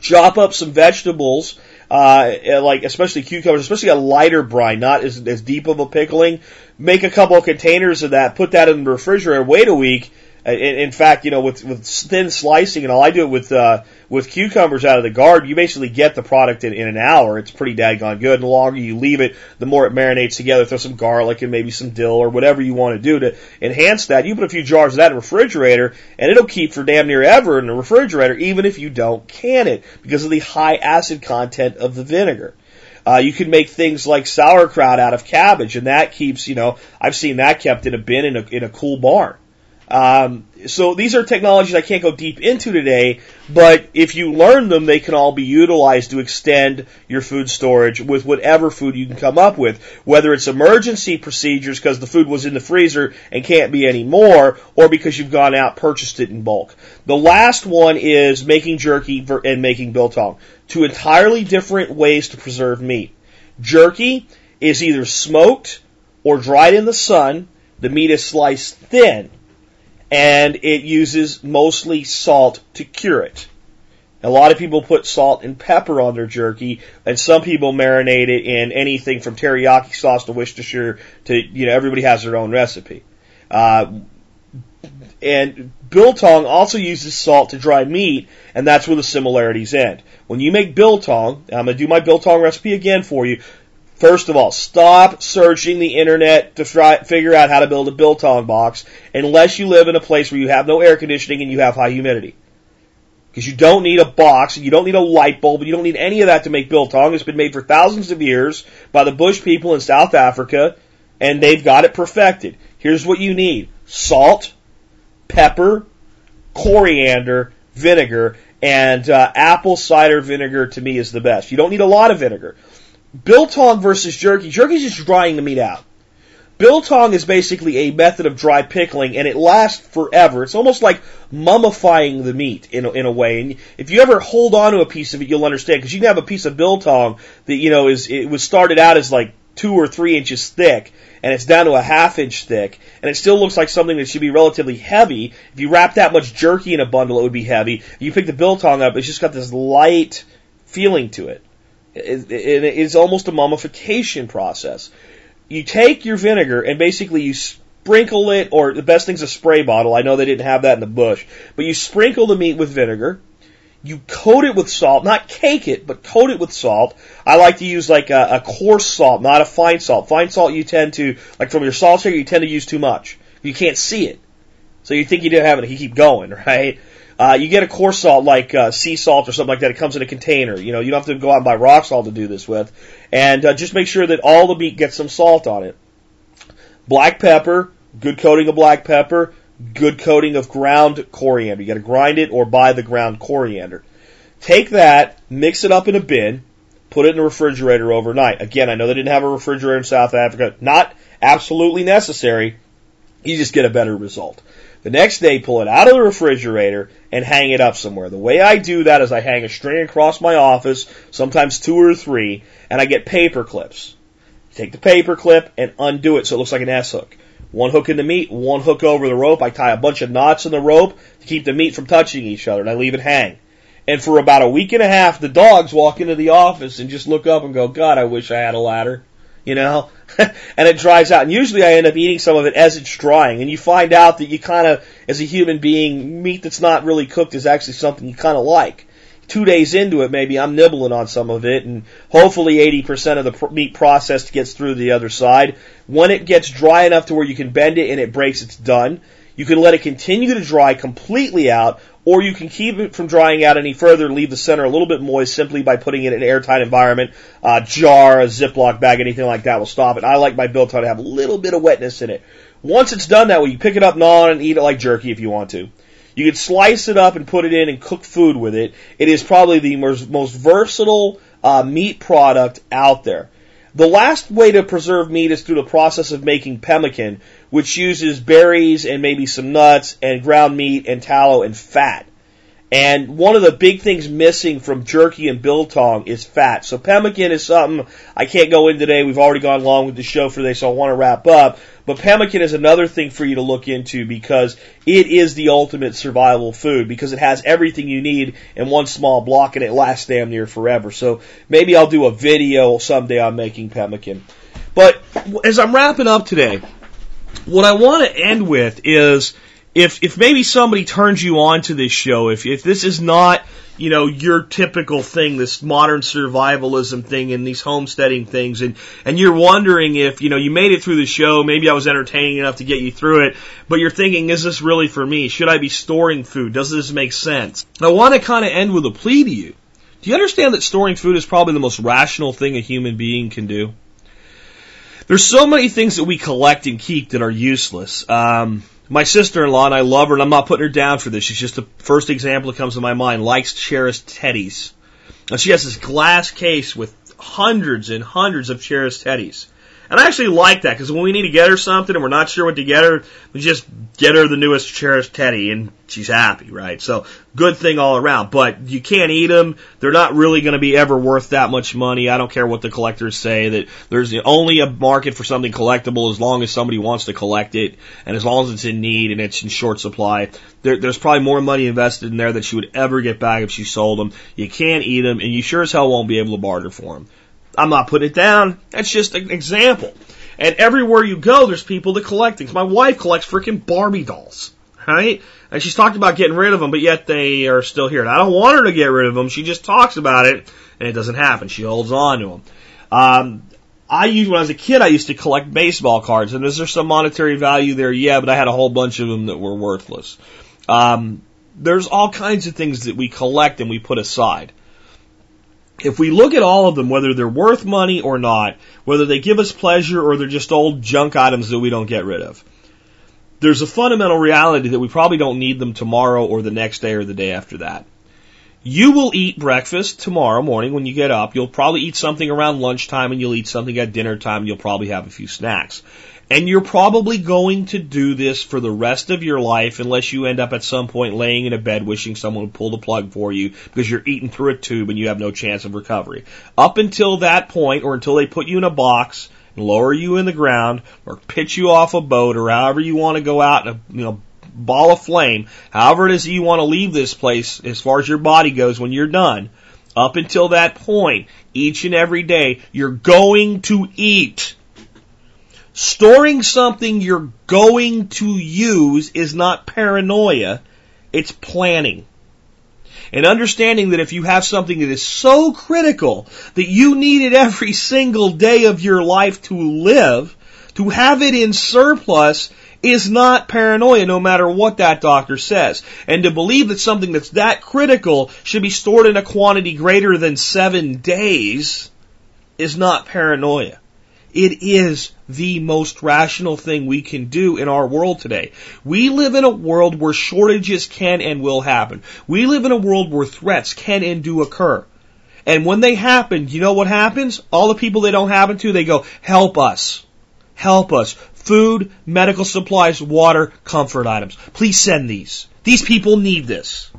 chop up some vegetables, uh, like especially cucumbers, especially a lighter brine, not as, as deep of a pickling. Make a couple of containers of that, put that in the refrigerator, wait a week, in, in fact, you know, with, with thin slicing and all, I do it with, uh, with cucumbers out of the garden. You basically get the product in, in an hour. It's pretty daggone good. And the longer you leave it, the more it marinates together. Throw some garlic and maybe some dill or whatever you want to do to enhance that. You put a few jars of that in the refrigerator and it'll keep for damn near ever in the refrigerator, even if you don't can it because of the high acid content of the vinegar. Uh, you can make things like sauerkraut out of cabbage, and that keeps, you know, I've seen that kept in a bin in a, in a cool barn. Um, so these are technologies I can't go deep into today, but if you learn them, they can all be utilized to extend your food storage with whatever food you can come up with, whether it's emergency procedures because the food was in the freezer and can't be anymore, or because you've gone out purchased it in bulk. The last one is making jerky and making biltong, two entirely different ways to preserve meat. Jerky is either smoked or dried in the sun. The meat is sliced thin and it uses mostly salt to cure it. A lot of people put salt and pepper on their jerky, and some people marinate it in anything from teriyaki sauce to Worcestershire to, you know, everybody has their own recipe. Uh, and biltong also uses salt to dry meat, and that's where the similarities end. When you make biltong, I'm going to do my biltong recipe again for you. First of all, stop searching the internet to try, figure out how to build a biltong box unless you live in a place where you have no air conditioning and you have high humidity. Because you don't need a box, you don't need a light bulb, you don't need any of that to make biltong. It's been made for thousands of years by the Bush people in South Africa, and they've got it perfected. Here's what you need. Salt, pepper, coriander, vinegar, and uh, apple cider vinegar to me is the best. You don't need a lot of vinegar. Biltong versus jerky. Jerky is just drying the meat out. Biltong is basically a method of dry pickling, and it lasts forever. It's almost like mummifying the meat in a, in a way. And if you ever hold on to a piece of it, you'll understand because you can have a piece of biltong that you know is it was started out as like two or three inches thick, and it's down to a half inch thick, and it still looks like something that should be relatively heavy. If you wrap that much jerky in a bundle, it would be heavy. If you pick the biltong up, it's just got this light feeling to it. It's almost a mummification process. You take your vinegar and basically you sprinkle it, or the best thing's a spray bottle. I know they didn't have that in the bush, but you sprinkle the meat with vinegar. You coat it with salt, not cake it, but coat it with salt. I like to use like a, a coarse salt, not a fine salt. Fine salt you tend to, like from your salt shaker, you tend to use too much. You can't see it. So you think you didn't have it, you keep going, right? Uh, you get a coarse salt like uh, sea salt or something like that. It comes in a container. You know, you don't have to go out and buy rock salt to do this with. And uh, just make sure that all the meat gets some salt on it. Black pepper, good coating of black pepper, good coating of ground coriander. You got to grind it or buy the ground coriander. Take that, mix it up in a bin, put it in the refrigerator overnight. Again, I know they didn't have a refrigerator in South Africa. Not absolutely necessary. You just get a better result. The next day, pull it out of the refrigerator and hang it up somewhere. The way I do that is I hang a string across my office, sometimes two or three, and I get paper clips. Take the paper clip and undo it so it looks like an S hook. One hook in the meat, one hook over the rope. I tie a bunch of knots in the rope to keep the meat from touching each other, and I leave it hang. And for about a week and a half, the dogs walk into the office and just look up and go, God, I wish I had a ladder you know, and it dries out. And usually I end up eating some of it as it's drying. And you find out that you kind of, as a human being, meat that's not really cooked is actually something you kind of like. Two days into it, maybe I'm nibbling on some of it, and hopefully 80% of the meat processed gets through the other side. When it gets dry enough to where you can bend it and it breaks, it's done. You can let it continue to dry completely out, or you can keep it from drying out any further, leave the center a little bit moist simply by putting it in an airtight environment, a jar, a Ziploc bag, anything like that will stop it. I like my biltong to have a little bit of wetness in it. Once it's done that way, you pick it up, gnaw and eat it like jerky if you want to. You can slice it up and put it in and cook food with it. It is probably the most, most versatile uh, meat product out there. The last way to preserve meat is through the process of making pemmican, which uses berries and maybe some nuts and ground meat and tallow and fat. And one of the big things missing from jerky and biltong is fat. So pemmican is something I can't go in today. We've already gone long with the show for today, so I want to wrap up. But pemmican is another thing for you to look into because it is the ultimate survival food because it has everything you need in one small block and it lasts damn near forever. So maybe I'll do a video someday on making pemmican. But as I'm wrapping up today, what I want to end with is if if maybe somebody turns you on to this show, if if this is not you know your typical thing, this modern survivalism thing and these homesteading things, and and you're wondering if you know you made it through the show, maybe I was entertaining enough to get you through it, but you're thinking, is this really for me? Should I be storing food? Does this make sense? I want to kind of end with a plea to you. Do you understand that storing food is probably the most rational thing a human being can do? There's so many things that we collect and keep that are useless. Um, my sister-in-law, and I love her, and I'm not putting her down for this. She's just the first example that comes to my mind. Likes cherished teddies, and she has this glass case with hundreds and hundreds of cherished teddies. And I actually like that because when we need to get her something and we're not sure what to get her, we just get her the newest cherished teddy and she's happy, right? So good thing all around. But you can't eat them. They're not really going to be ever worth that much money. I don't care what the collectors say that there's only a market for something collectible as long as somebody wants to collect it and as long as it's in need and it's in short supply. There, there's probably more money invested in there that she would ever get back if she sold them. You can't eat them and you sure as hell won't be able to barter for them. I'm not putting it down. That's just an example. And everywhere you go, there's people that collect things. My wife collects freaking Barbie dolls, right? And she's talked about getting rid of them, but yet they are still here. And I don't want her to get rid of them. She just talks about it, and it doesn't happen. She holds on to them. Um, I used when I was a kid, I used to collect baseball cards, and is there some monetary value there? Yeah, but I had a whole bunch of them that were worthless. Um, there's all kinds of things that we collect and we put aside if we look at all of them, whether they're worth money or not, whether they give us pleasure or they're just old junk items that we don't get rid of, there's a fundamental reality that we probably don't need them tomorrow or the next day or the day after that. You will eat breakfast tomorrow morning when you get up. You'll probably eat something around lunchtime and you'll eat something at dinner time. and You'll probably have a few snacks. And you're probably going to do this for the rest of your life unless you end up at some point laying in a bed wishing someone would pull the plug for you because you're eating through a tube and you have no chance of recovery. Up until that point or until they put you in a box and lower you in the ground or pitch you off a boat or however you want to go out in a, you know, ball of flame, however it is you want to leave this place as far as your body goes when you're done, up until that point, each and every day, you're going to eat. Storing something you're going to use is not paranoia, it's planning. And understanding that if you have something that is so critical that you need it every single day of your life to live, to have it in surplus is not paranoia no matter what that doctor says. And to believe that something that's that critical should be stored in a quantity greater than seven days is not paranoia. It is the most rational thing we can do in our world today. We live in a world where shortages can and will happen. We live in a world where threats can and do occur. And when they happen, you know what happens? All the people they don't happen to, they go, help us. Help us. Food, medical supplies, water, comfort items. Please send these. These people need this.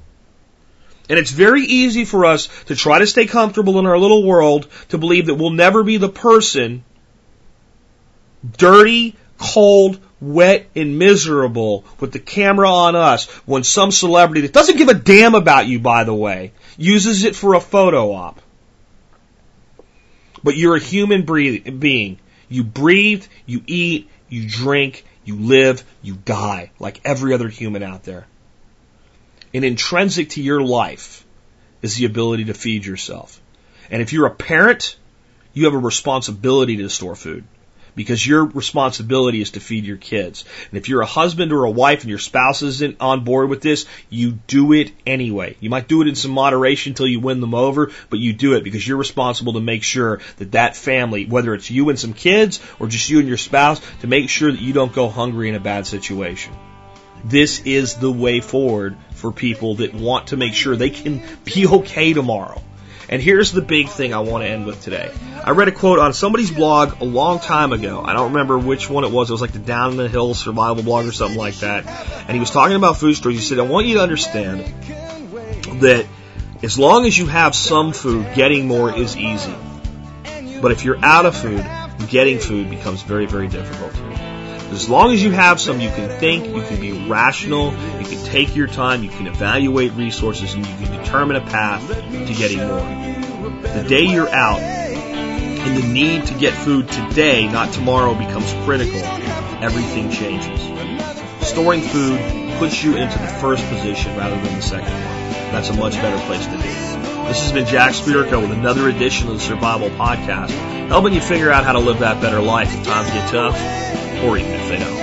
And it's very easy for us to try to stay comfortable in our little world to believe that we'll never be the person dirty, cold, wet, and miserable with the camera on us when some celebrity that doesn't give a damn about you, by the way, uses it for a photo op. But you're a human being. You breathe, you eat, you drink, you live, you die, like every other human out there. And intrinsic to your life is the ability to feed yourself. And if you're a parent, you have a responsibility to store food because your responsibility is to feed your kids. And if you're a husband or a wife and your spouse isn't on board with this, you do it anyway. You might do it in some moderation until you win them over, but you do it because you're responsible to make sure that that family, whether it's you and some kids or just you and your spouse, to make sure that you don't go hungry in a bad situation. This is the way forward for people that want to make sure they can be okay tomorrow. And here's the big thing I want to end with today. I read a quote on somebody's blog a long time ago. I don't remember which one it was. It was like the Down in the Hill survival blog or something like that. And he was talking about food stores. He said, I want you to understand that as long as you have some food, getting more is easy. But if you're out of food, getting food becomes very, very difficult. As long as you have some, you can think, you can be rational, you can take your time, you can evaluate resources, and you can determine a path to getting more. The day you're out and the need to get food today, not tomorrow, becomes critical, everything changes. Storing food puts you into the first position rather than the second one. That's a much better place to be. This has been Jack Spirko with another edition of the Survival Podcast, helping you figure out how to live that better life if times get tough, or even if they don't.